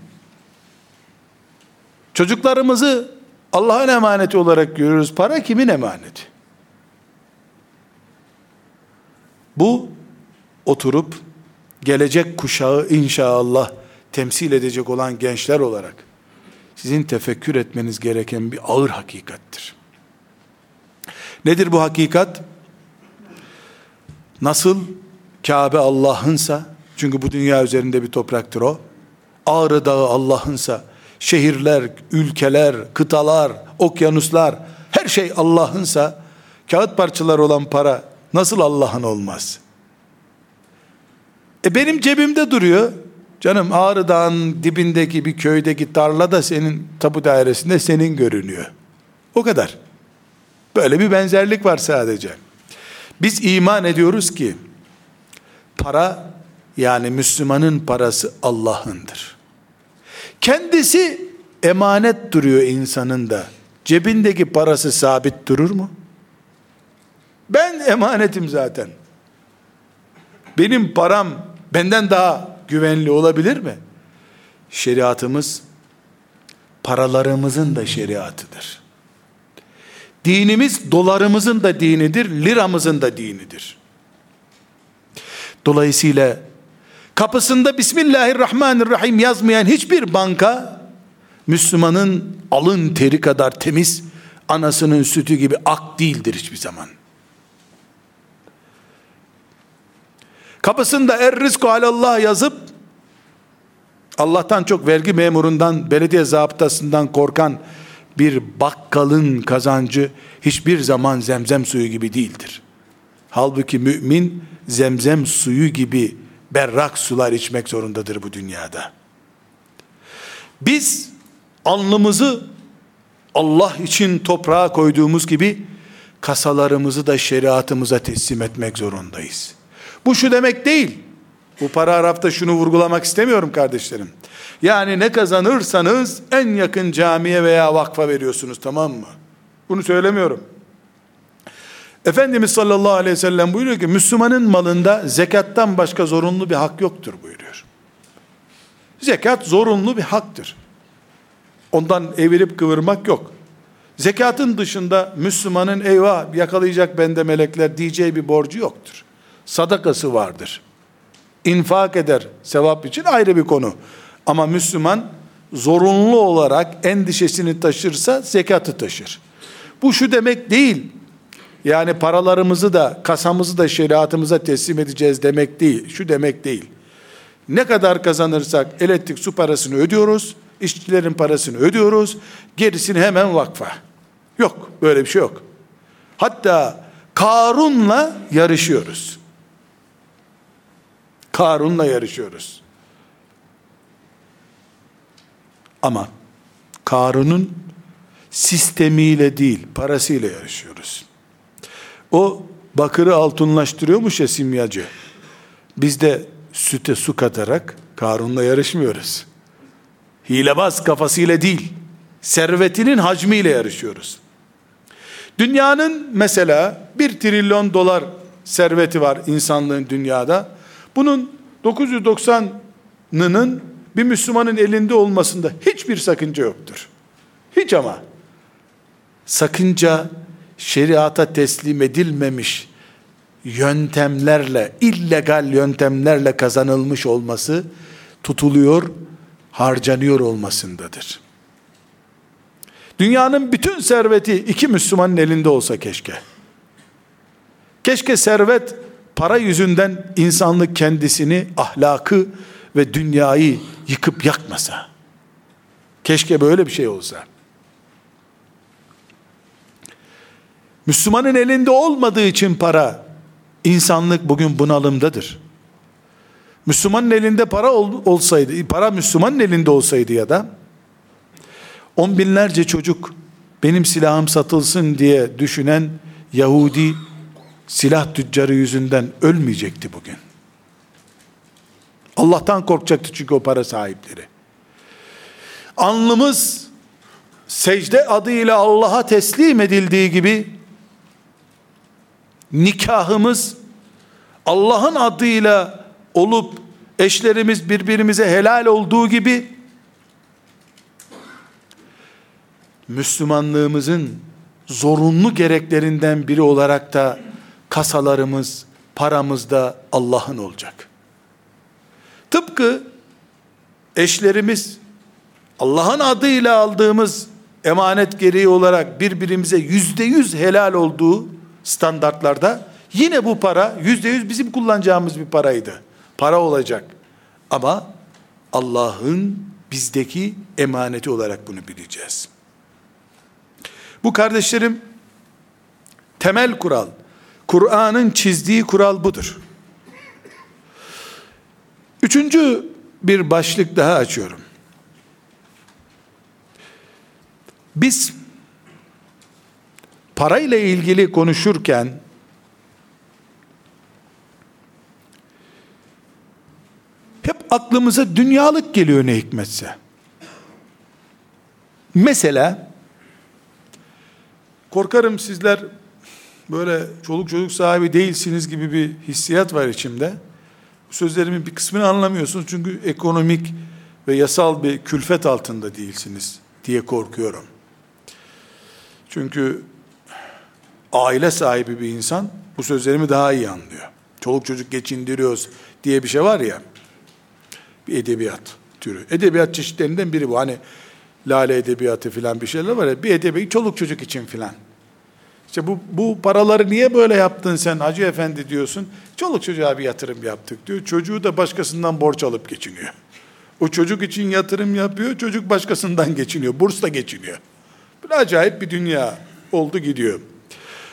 Çocuklarımızı Allah'ın emaneti olarak görüyoruz. Para kimin emaneti? Bu oturup gelecek kuşağı inşallah temsil edecek olan gençler olarak sizin tefekkür etmeniz gereken bir ağır hakikattir. Nedir bu hakikat? Nasıl Kabe Allah'ınsa, çünkü bu dünya üzerinde bir topraktır o. Ağrı Dağı Allah'ınsa, şehirler, ülkeler, kıtalar, okyanuslar, her şey Allah'ınsa, kağıt parçalar olan para nasıl Allah'ın olmaz? E benim cebimde duruyor. Canım Ağrı Dağı'nın dibindeki bir köydeki tarla da senin tapu dairesinde senin görünüyor. O kadar. Böyle bir benzerlik var sadece. Biz iman ediyoruz ki para yani Müslümanın parası Allah'ındır. Kendisi emanet duruyor insanın da. Cebindeki parası sabit durur mu? Ben emanetim zaten. Benim param benden daha güvenli olabilir mi? Şeriatımız paralarımızın da şeriatıdır. Dinimiz dolarımızın da dinidir, liramızın da dinidir. Dolayısıyla kapısında Bismillahirrahmanirrahim yazmayan hiçbir banka Müslümanın alın teri kadar temiz, anasının sütü gibi ak değildir hiçbir zaman. Kapısında er rizku alallah yazıp Allah'tan çok vergi memurundan, belediye zabıtasından korkan bir bakkalın kazancı hiçbir zaman zemzem suyu gibi değildir. Halbuki mümin zemzem suyu gibi berrak sular içmek zorundadır bu dünyada. Biz alnımızı Allah için toprağa koyduğumuz gibi kasalarımızı da şeriatımıza teslim etmek zorundayız. Bu şu demek değil. Bu paragrafta şunu vurgulamak istemiyorum kardeşlerim. Yani ne kazanırsanız en yakın camiye veya vakfa veriyorsunuz tamam mı? Bunu söylemiyorum. Efendimiz sallallahu aleyhi ve sellem buyuruyor ki Müslümanın malında zekattan başka zorunlu bir hak yoktur buyuruyor. Zekat zorunlu bir haktır. Ondan evirip kıvırmak yok. Zekatın dışında Müslümanın eyvah yakalayacak bende melekler diyeceği bir borcu yoktur. Sadakası vardır. İnfak eder sevap için ayrı bir konu. Ama Müslüman zorunlu olarak endişesini taşırsa zekatı taşır. Bu şu demek değil. Yani paralarımızı da kasamızı da şeriatımıza teslim edeceğiz demek değil. Şu demek değil. Ne kadar kazanırsak elektrik su parasını ödüyoruz. işçilerin parasını ödüyoruz. Gerisini hemen vakfa. Yok böyle bir şey yok. Hatta Karun'la yarışıyoruz. Karun'la yarışıyoruz. Ama Karun'un sistemiyle değil, parasıyla yarışıyoruz. O bakırı altınlaştırıyormuş ya simyacı. Biz de süte su katarak Karun'la yarışmıyoruz. Hilebaz kafasıyla değil, servetinin hacmiyle yarışıyoruz. Dünyanın mesela bir trilyon dolar serveti var insanlığın dünyada. Bunun 990'ının bir Müslümanın elinde olmasında hiçbir sakınca yoktur. Hiç ama. Sakınca şeriata teslim edilmemiş yöntemlerle, illegal yöntemlerle kazanılmış olması tutuluyor, harcanıyor olmasındadır. Dünyanın bütün serveti iki Müslümanın elinde olsa keşke. Keşke servet para yüzünden insanlık kendisini, ahlakı ve dünyayı yıkıp yakmasa. Keşke böyle bir şey olsa. Müslümanın elinde olmadığı için para, insanlık bugün bunalımdadır. Müslümanın elinde para ol, olsaydı, para Müslümanın elinde olsaydı ya da, on binlerce çocuk benim silahım satılsın diye düşünen Yahudi silah tüccarı yüzünden ölmeyecekti bugün. Allah'tan korkacaktı çünkü o para sahipleri. Alnımız secde adıyla Allah'a teslim edildiği gibi nikahımız Allah'ın adıyla olup eşlerimiz birbirimize helal olduğu gibi Müslümanlığımızın zorunlu gereklerinden biri olarak da kasalarımız, paramız da Allah'ın olacak. Tıpkı eşlerimiz Allah'ın adıyla aldığımız emanet gereği olarak birbirimize yüzde yüz helal olduğu standartlarda yine bu para yüzde yüz bizim kullanacağımız bir paraydı. Para olacak. Ama Allah'ın bizdeki emaneti olarak bunu bileceğiz. Bu kardeşlerim temel kural, Kur'an'ın çizdiği kural budur. Üçüncü bir başlık daha açıyorum. Biz parayla ilgili konuşurken hep aklımıza dünyalık geliyor ne hikmetse. Mesela korkarım sizler böyle çoluk çocuk sahibi değilsiniz gibi bir hissiyat var içimde. Bu sözlerimin bir kısmını anlamıyorsunuz çünkü ekonomik ve yasal bir külfet altında değilsiniz diye korkuyorum. Çünkü aile sahibi bir insan bu sözlerimi daha iyi anlıyor. Çoluk çocuk geçindiriyoruz diye bir şey var ya, bir edebiyat türü. Edebiyat çeşitlerinden biri bu. Hani lale edebiyatı filan bir şeyler var ya, bir edebiyat çoluk çocuk için filan. İşte bu, bu paraları niye böyle yaptın sen Hacı Efendi diyorsun. Çoluk çocuğa bir yatırım yaptık diyor. Çocuğu da başkasından borç alıp geçiniyor. O çocuk için yatırım yapıyor, çocuk başkasından geçiniyor. Bursla geçiniyor. Böyle acayip bir dünya oldu gidiyor.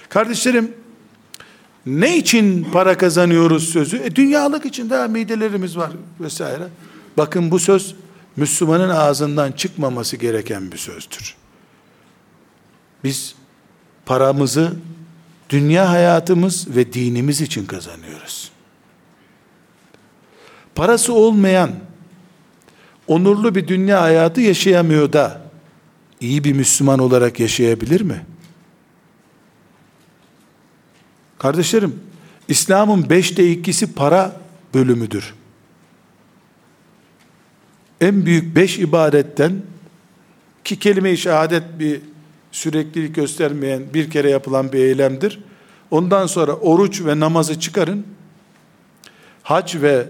Kardeşlerim, ne için para kazanıyoruz sözü? E, dünyalık için daha midelerimiz var vesaire. Bakın bu söz Müslümanın ağzından çıkmaması gereken bir sözdür. Biz paramızı dünya hayatımız ve dinimiz için kazanıyoruz. Parası olmayan onurlu bir dünya hayatı yaşayamıyor da iyi bir Müslüman olarak yaşayabilir mi? Kardeşlerim, İslam'ın beşte ikisi para bölümüdür. En büyük beş ibadetten ki kelime-i şehadet bir süreklilik göstermeyen bir kere yapılan bir eylemdir. Ondan sonra oruç ve namazı çıkarın. Hac ve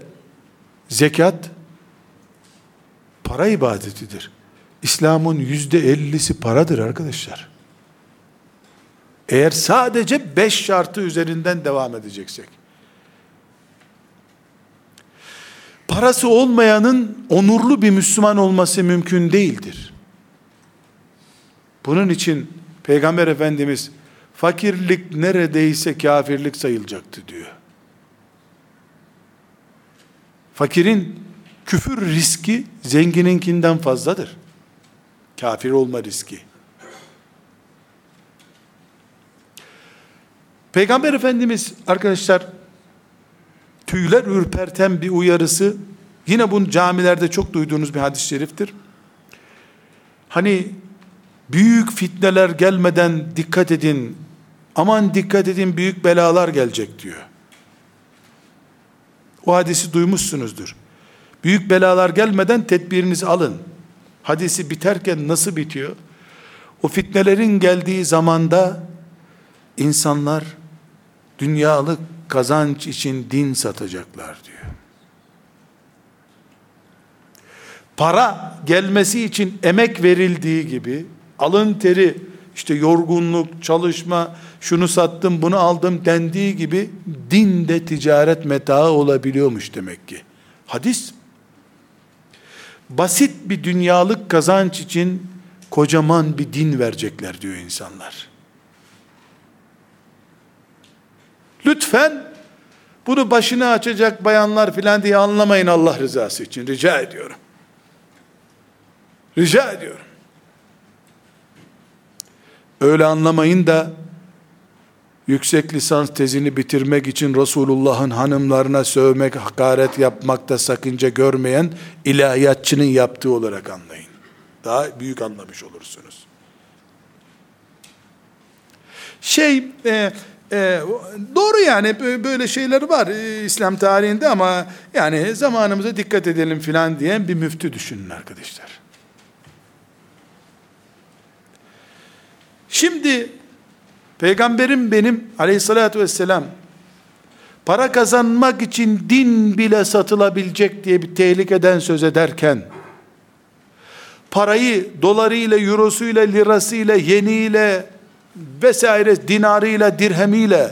zekat para ibadetidir. İslam'ın yüzde ellisi paradır arkadaşlar. Eğer sadece beş şartı üzerinden devam edeceksek. Parası olmayanın onurlu bir Müslüman olması mümkün değildir. Bunun için Peygamber Efendimiz fakirlik neredeyse kafirlik sayılacaktı diyor. Fakirin küfür riski zengininkinden fazladır. Kafir olma riski. Peygamber Efendimiz arkadaşlar tüyler ürperten bir uyarısı yine bunu camilerde çok duyduğunuz bir hadis-i şeriftir. Hani büyük fitneler gelmeden dikkat edin aman dikkat edin büyük belalar gelecek diyor. O hadisi duymuşsunuzdur. Büyük belalar gelmeden tedbirinizi alın. Hadisi biterken nasıl bitiyor? O fitnelerin geldiği zamanda insanlar dünyalık kazanç için din satacaklar diyor. Para gelmesi için emek verildiği gibi alın teri işte yorgunluk, çalışma, şunu sattım, bunu aldım dendiği gibi din de ticaret metaı olabiliyormuş demek ki. Hadis basit bir dünyalık kazanç için kocaman bir din verecekler diyor insanlar. Lütfen bunu başını açacak bayanlar filan diye anlamayın Allah rızası için rica ediyorum. Rica ediyorum. Öyle anlamayın da yüksek lisans tezini bitirmek için Resulullah'ın hanımlarına sövmek, hakaret yapmakta sakınca görmeyen ilahiyatçının yaptığı olarak anlayın. Daha büyük anlamış olursunuz. Şey, e, e, doğru yani böyle şeyler var e, İslam tarihinde ama yani zamanımıza dikkat edelim filan diyen bir müftü düşünün arkadaşlar. Şimdi peygamberim benim aleyhissalatü vesselam para kazanmak için din bile satılabilecek diye bir tehlikeden söz ederken parayı dolarıyla, eurosuyla, lirasıyla, yeniyle vesaire dinarıyla, dirhemiyle,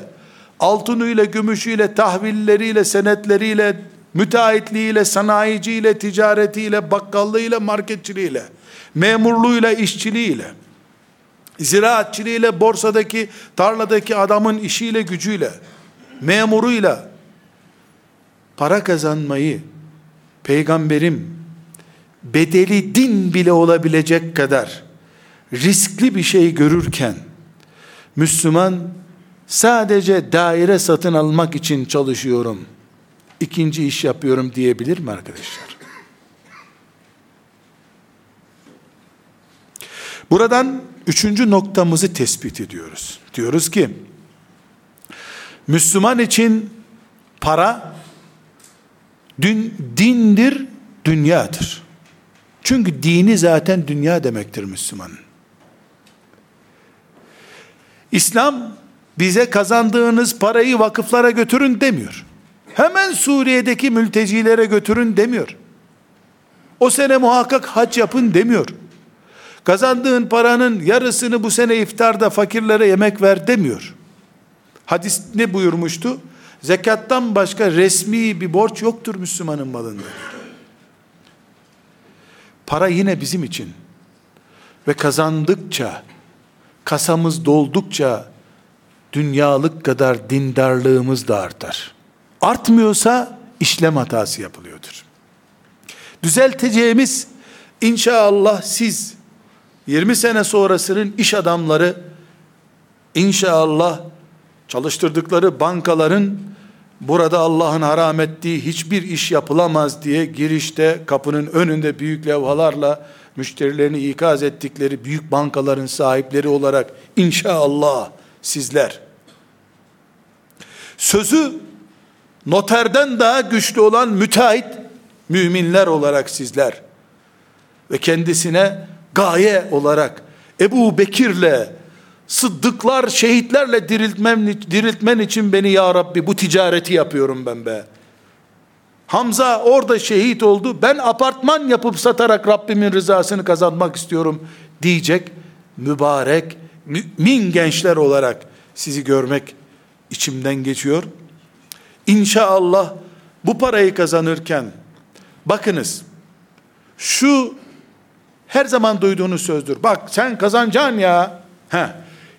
altınıyla, gümüşüyle, tahvilleriyle, senetleriyle, müteahhitliğiyle, sanayiciyle, ticaretiyle, bakkallığıyla, marketçiliğiyle, memurluğuyla, işçiliğiyle, ziraatçiliğiyle, borsadaki, tarladaki adamın işiyle, gücüyle, memuruyla para kazanmayı peygamberim bedeli din bile olabilecek kadar riskli bir şey görürken Müslüman sadece daire satın almak için çalışıyorum. ikinci iş yapıyorum diyebilir mi arkadaşlar? Buradan üçüncü noktamızı tespit ediyoruz. Diyoruz ki, Müslüman için para din, dindir, dünyadır. Çünkü dini zaten dünya demektir Müslümanın. İslam bize kazandığınız parayı vakıflara götürün demiyor. Hemen Suriye'deki mültecilere götürün demiyor. O sene muhakkak hac yapın demiyor. Kazandığın paranın yarısını bu sene iftarda fakirlere yemek ver demiyor. Hadis ne buyurmuştu? Zekattan başka resmi bir borç yoktur Müslümanın malında. Para yine bizim için. Ve kazandıkça, kasamız doldukça dünyalık kadar dindarlığımız da artar. Artmıyorsa işlem hatası yapılıyordur. Düzelteceğimiz inşallah siz 20 sene sonrasının iş adamları inşallah çalıştırdıkları bankaların burada Allah'ın haram ettiği hiçbir iş yapılamaz diye girişte kapının önünde büyük levhalarla müşterilerini ikaz ettikleri büyük bankaların sahipleri olarak inşallah sizler. Sözü noterden daha güçlü olan müteahhit müminler olarak sizler ve kendisine gaye olarak Ebu Bekir'le sıddıklar, şehitlerle diriltmem, diriltmen için beni ya Rabbi bu ticareti yapıyorum ben be. Hamza orada şehit oldu. Ben apartman yapıp satarak Rabbimin rızasını kazanmak istiyorum diyecek mübarek mümin gençler olarak sizi görmek içimden geçiyor. İnşallah bu parayı kazanırken bakınız şu her zaman duyduğunuz sözdür. Bak sen kazanacaksın ya. Heh.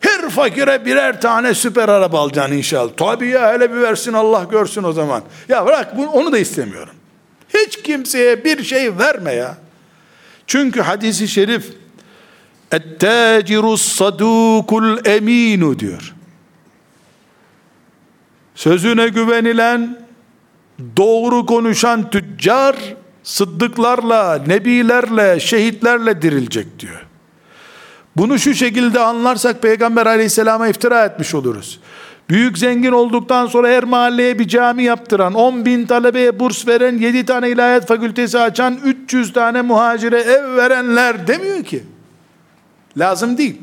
Her fakire birer tane süper araba alacaksın inşallah. Tabii ya hele bir versin Allah görsün o zaman. Ya bırak bunu, onu da istemiyorum. Hiç kimseye bir şey verme ya. Çünkü hadisi şerif Ettâcirus sadûkul eminu diyor. Sözüne güvenilen, doğru konuşan tüccar, sıddıklarla, nebilerle, şehitlerle dirilecek diyor. Bunu şu şekilde anlarsak Peygamber aleyhisselama iftira etmiş oluruz. Büyük zengin olduktan sonra her mahalleye bir cami yaptıran, 10 bin talebeye burs veren, 7 tane ilahiyat fakültesi açan, 300 tane muhacire ev verenler demiyor ki. Lazım değil.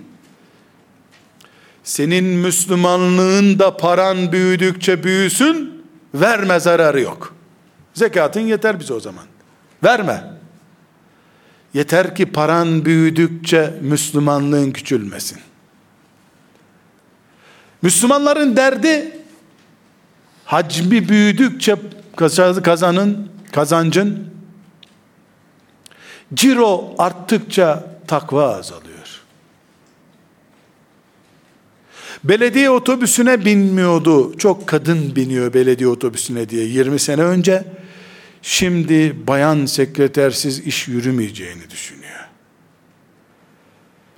senin Müslümanlığın da paran büyüdükçe büyüsün, verme zararı yok. Zekatın yeter bize o zaman. Verme. Yeter ki paran büyüdükçe Müslümanlığın küçülmesin. Müslümanların derdi hacmi büyüdükçe kazanın, kazancın ciro arttıkça takva azalıyor. Belediye otobüsüne binmiyordu. Çok kadın biniyor belediye otobüsüne diye 20 sene önce. Şimdi bayan sekretersiz iş yürümeyeceğini düşünüyor.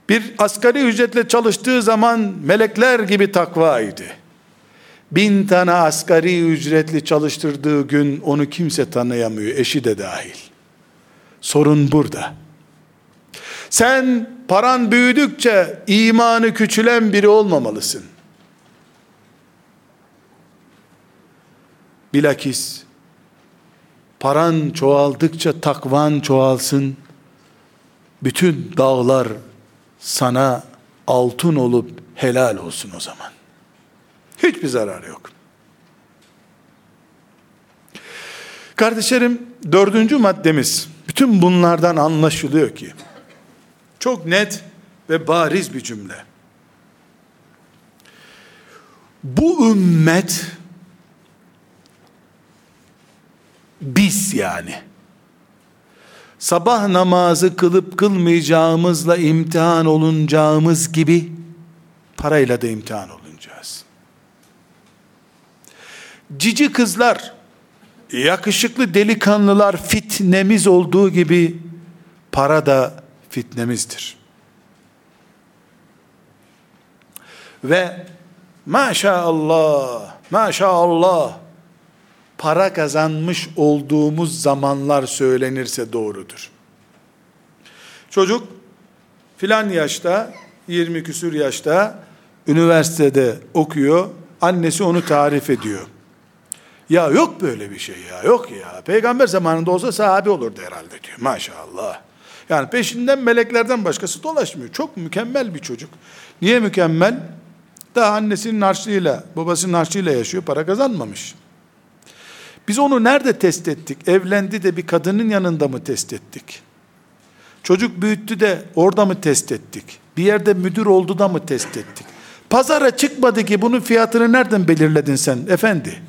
Bir asgari ücretle çalıştığı zaman melekler gibi takvaydı. Bin tane asgari ücretli çalıştırdığı gün onu kimse tanıyamıyor, eşi de dahil. Sorun burada. Sen paran büyüdükçe imanı küçülen biri olmamalısın. Bilakis paran çoğaldıkça takvan çoğalsın. Bütün dağlar sana altın olup helal olsun o zaman. Hiçbir zarar yok. Kardeşlerim dördüncü maddemiz bütün bunlardan anlaşılıyor ki çok net ve bariz bir cümle. Bu ümmet biz yani sabah namazı kılıp kılmayacağımızla imtihan olunacağımız gibi parayla da imtihan olunacağız. Cici kızlar, yakışıklı delikanlılar fitnemiz olduğu gibi para da fitnemizdir. Ve maşallah, maşallah para kazanmış olduğumuz zamanlar söylenirse doğrudur. Çocuk filan yaşta 20 küsür yaşta üniversitede okuyor. Annesi onu tarif ediyor. Ya yok böyle bir şey ya yok ya. Peygamber zamanında olsa sahabe olurdu herhalde diyor. Maşallah. Yani peşinden meleklerden başkası dolaşmıyor. Çok mükemmel bir çocuk. Niye mükemmel? Daha annesinin harçlığıyla, babasının harçlığıyla yaşıyor, para kazanmamış. Biz onu nerede test ettik? Evlendi de bir kadının yanında mı test ettik? Çocuk büyüttü de orada mı test ettik? Bir yerde müdür oldu da mı test ettik? Pazara çıkmadı ki bunun fiyatını nereden belirledin sen efendi?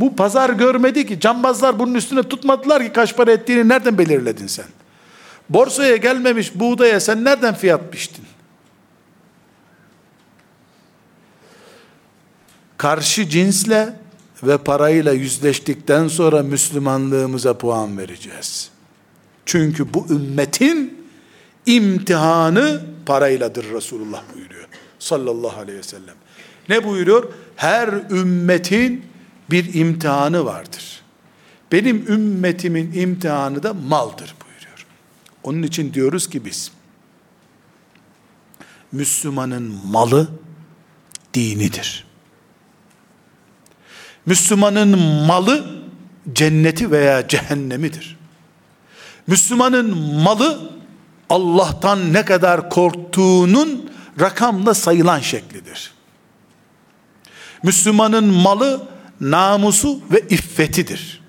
Bu pazar görmedi ki, cambazlar bunun üstüne tutmadılar ki kaç para ettiğini nereden belirledin sen? Borsaya gelmemiş buğdaya sen nereden fiyat biçtin? Karşı cinsle ve parayla yüzleştikten sonra Müslümanlığımıza puan vereceğiz. Çünkü bu ümmetin imtihanı parayladır Resulullah buyuruyor. Sallallahu aleyhi ve sellem. Ne buyuruyor? Her ümmetin bir imtihanı vardır. Benim ümmetimin imtihanı da maldır buyuruyor. Onun için diyoruz ki biz Müslümanın malı dinidir. Müslümanın malı cenneti veya cehennemidir. Müslümanın malı Allah'tan ne kadar korktuğunun rakamla sayılan şeklidir. Müslümanın malı namusu ve iffetidir.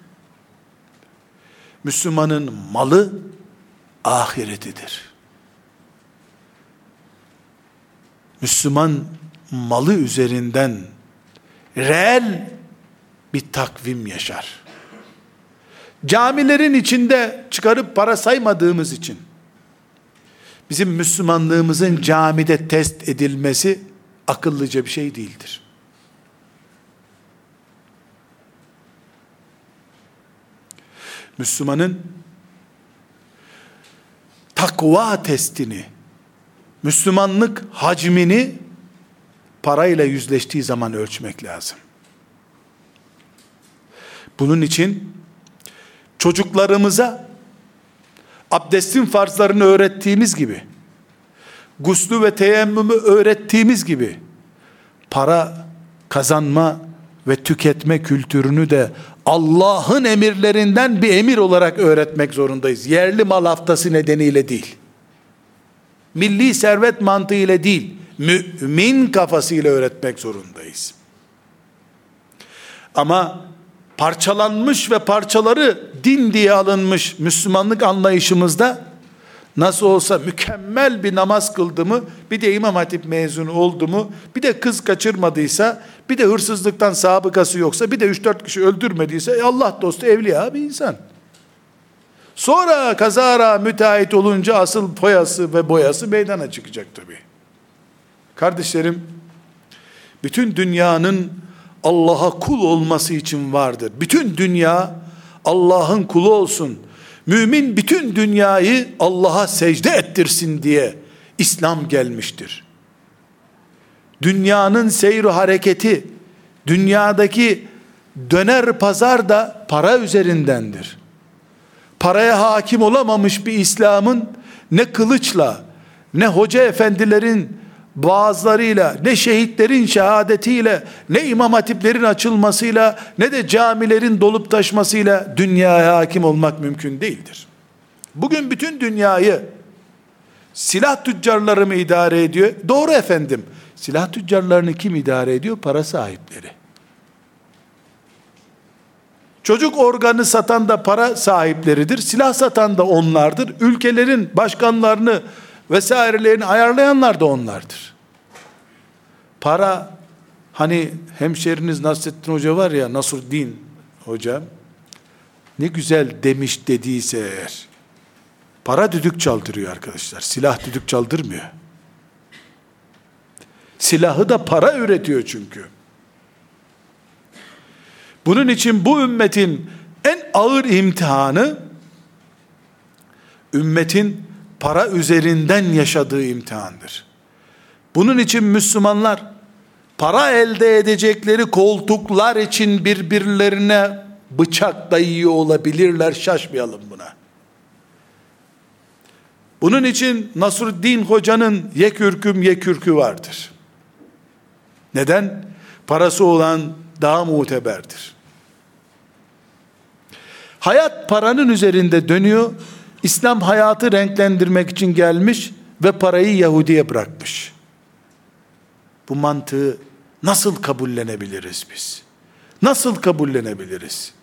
Müslümanın malı ahiretidir. Müslüman malı üzerinden reel bir takvim yaşar. Camilerin içinde çıkarıp para saymadığımız için bizim Müslümanlığımızın camide test edilmesi akıllıca bir şey değildir. Müslümanın takva testini, Müslümanlık hacmini parayla yüzleştiği zaman ölçmek lazım. Bunun için çocuklarımıza abdestin farzlarını öğrettiğimiz gibi, guslü ve teyemmümü öğrettiğimiz gibi, para kazanma ve tüketme kültürünü de Allah'ın emirlerinden bir emir olarak öğretmek zorundayız. Yerli mal haftası nedeniyle değil. Milli servet mantığı ile değil. mümin kafasıyla öğretmek zorundayız. Ama parçalanmış ve parçaları din diye alınmış Müslümanlık anlayışımızda nasıl olsa mükemmel bir namaz kıldı mı, bir de İmam Hatip mezunu oldu mu, bir de kız kaçırmadıysa, bir de hırsızlıktan sabıkası yoksa, bir de 3-4 kişi öldürmediyse, e Allah dostu evliya bir insan. Sonra kazara müteahhit olunca asıl boyası ve boyası meydana çıkacak tabi. Kardeşlerim, bütün dünyanın Allah'a kul olması için vardır. Bütün dünya Allah'ın kulu olsun. Mümin bütün dünyayı Allah'a secde ettirsin diye İslam gelmiştir. Dünyanın seyru hareketi, dünyadaki döner pazar da para üzerindendir. Paraya hakim olamamış bir İslam'ın ne kılıçla, ne hoca efendilerin vaazlarıyla, ne şehitlerin şehadetiyle, ne imam hatiplerin açılmasıyla, ne de camilerin dolup taşmasıyla dünyaya hakim olmak mümkün değildir. Bugün bütün dünyayı silah tüccarları mı idare ediyor? Doğru efendim. Silah tüccarlarını kim idare ediyor? Para sahipleri. Çocuk organı satan da para sahipleridir. Silah satan da onlardır. Ülkelerin başkanlarını vesairelerini ayarlayanlar da onlardır. Para hani hemşeriniz Nasrettin Hoca var ya Nasruddin Hoca ne güzel demiş dediyse eğer para düdük çaldırıyor arkadaşlar. Silah düdük çaldırmıyor. Silahı da para üretiyor çünkü. Bunun için bu ümmetin en ağır imtihanı ümmetin para üzerinden yaşadığı imtihandır. Bunun için Müslümanlar para elde edecekleri koltuklar için birbirlerine bıçak dayıyor olabilirler şaşmayalım buna. Bunun için Nasruddin Hoca'nın yekürküm yekürkü vardır. Neden? Parası olan daha muteberdir. Hayat paranın üzerinde dönüyor. İslam hayatı renklendirmek için gelmiş ve parayı Yahudi'ye bırakmış. Bu mantığı nasıl kabullenebiliriz biz? Nasıl kabullenebiliriz?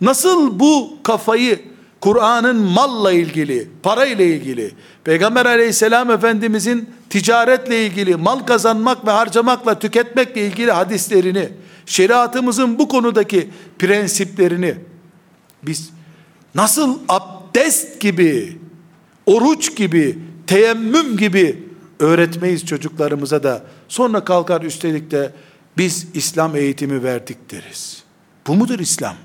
Nasıl bu kafayı Kur'an'ın malla ilgili, para ile ilgili, Peygamber aleyhisselam efendimizin ticaretle ilgili, mal kazanmak ve harcamakla tüketmekle ilgili hadislerini, şeriatımızın bu konudaki prensiplerini biz nasıl abdest gibi, oruç gibi, teyemmüm gibi öğretmeyiz çocuklarımıza da sonra kalkar üstelik de biz İslam eğitimi verdik deriz. Bu mudur İslam?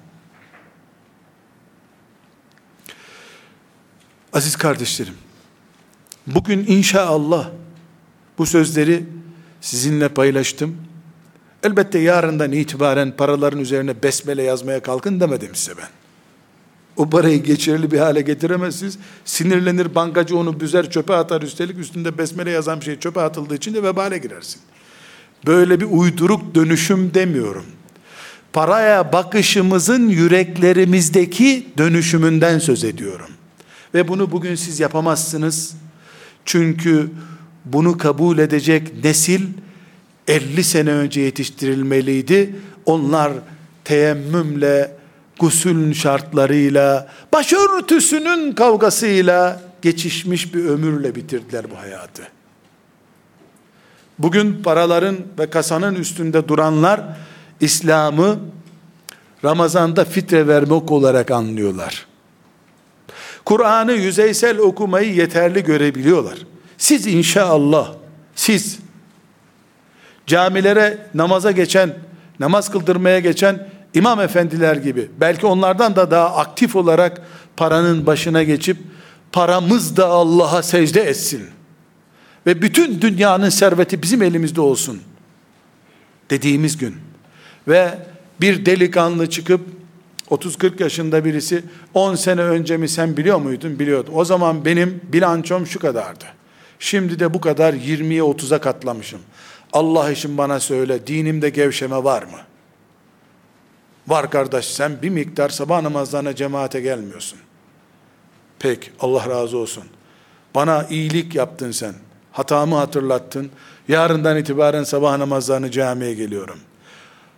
Aziz kardeşlerim, bugün inşallah bu sözleri sizinle paylaştım. Elbette yarından itibaren paraların üzerine besmele yazmaya kalkın demedim size ben. O parayı geçerli bir hale getiremezsiniz. Sinirlenir bankacı onu büzer çöpe atar üstelik üstünde besmele yazan bir şey çöpe atıldığı için de vebale girersin. Böyle bir uyduruk dönüşüm demiyorum. Paraya bakışımızın yüreklerimizdeki dönüşümünden söz ediyorum. Ve bunu bugün siz yapamazsınız. Çünkü bunu kabul edecek nesil 50 sene önce yetiştirilmeliydi. Onlar teyemmümle, gusül şartlarıyla, başörtüsünün kavgasıyla geçişmiş bir ömürle bitirdiler bu hayatı. Bugün paraların ve kasanın üstünde duranlar İslam'ı Ramazan'da fitre vermek olarak anlıyorlar. Kur'an'ı yüzeysel okumayı yeterli görebiliyorlar. Siz inşallah siz camilere namaza geçen, namaz kıldırmaya geçen imam efendiler gibi belki onlardan da daha aktif olarak paranın başına geçip paramız da Allah'a secde etsin ve bütün dünyanın serveti bizim elimizde olsun dediğimiz gün ve bir delikanlı çıkıp 30-40 yaşında birisi 10 sene önce mi sen biliyor muydun? Biliyordum. O zaman benim bilançom şu kadardı. Şimdi de bu kadar 20'ye 30'a katlamışım. Allah için bana söyle dinimde gevşeme var mı? Var kardeş sen bir miktar sabah namazlarına cemaate gelmiyorsun. Pek Allah razı olsun. Bana iyilik yaptın sen. Hatamı hatırlattın. Yarından itibaren sabah namazlarını camiye geliyorum.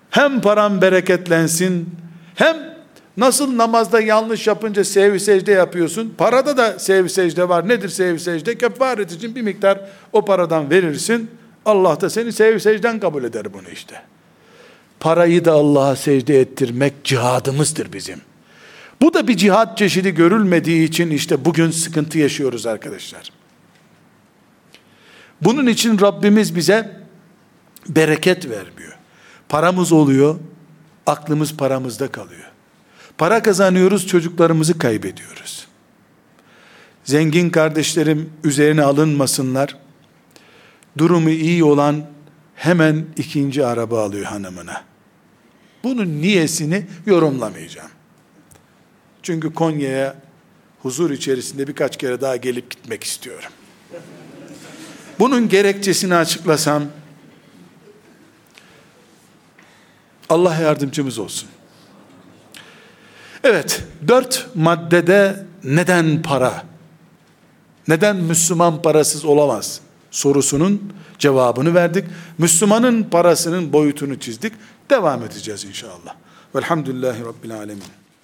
Hem param bereketlensin, hem nasıl namazda yanlış yapınca sev secde yapıyorsun, parada da sev secde var. Nedir sev secde? Kefaret için bir miktar o paradan verirsin. Allah da seni sev secden kabul eder bunu işte. Parayı da Allah'a secde ettirmek cihadımızdır bizim. Bu da bir cihat çeşidi görülmediği için işte bugün sıkıntı yaşıyoruz arkadaşlar. Bunun için Rabbimiz bize bereket vermiyor. Paramız oluyor, aklımız paramızda kalıyor. Para kazanıyoruz, çocuklarımızı kaybediyoruz. Zengin kardeşlerim üzerine alınmasınlar. Durumu iyi olan hemen ikinci araba alıyor hanımına. Bunun niyesini yorumlamayacağım. Çünkü Konya'ya huzur içerisinde birkaç kere daha gelip gitmek istiyorum. Bunun gerekçesini açıklasam Allah yardımcımız olsun. Evet, dört maddede neden para? Neden Müslüman parasız olamaz? Sorusunun cevabını verdik. Müslümanın parasının boyutunu çizdik. Devam edeceğiz inşallah. Velhamdülillahi Rabbil Alemin.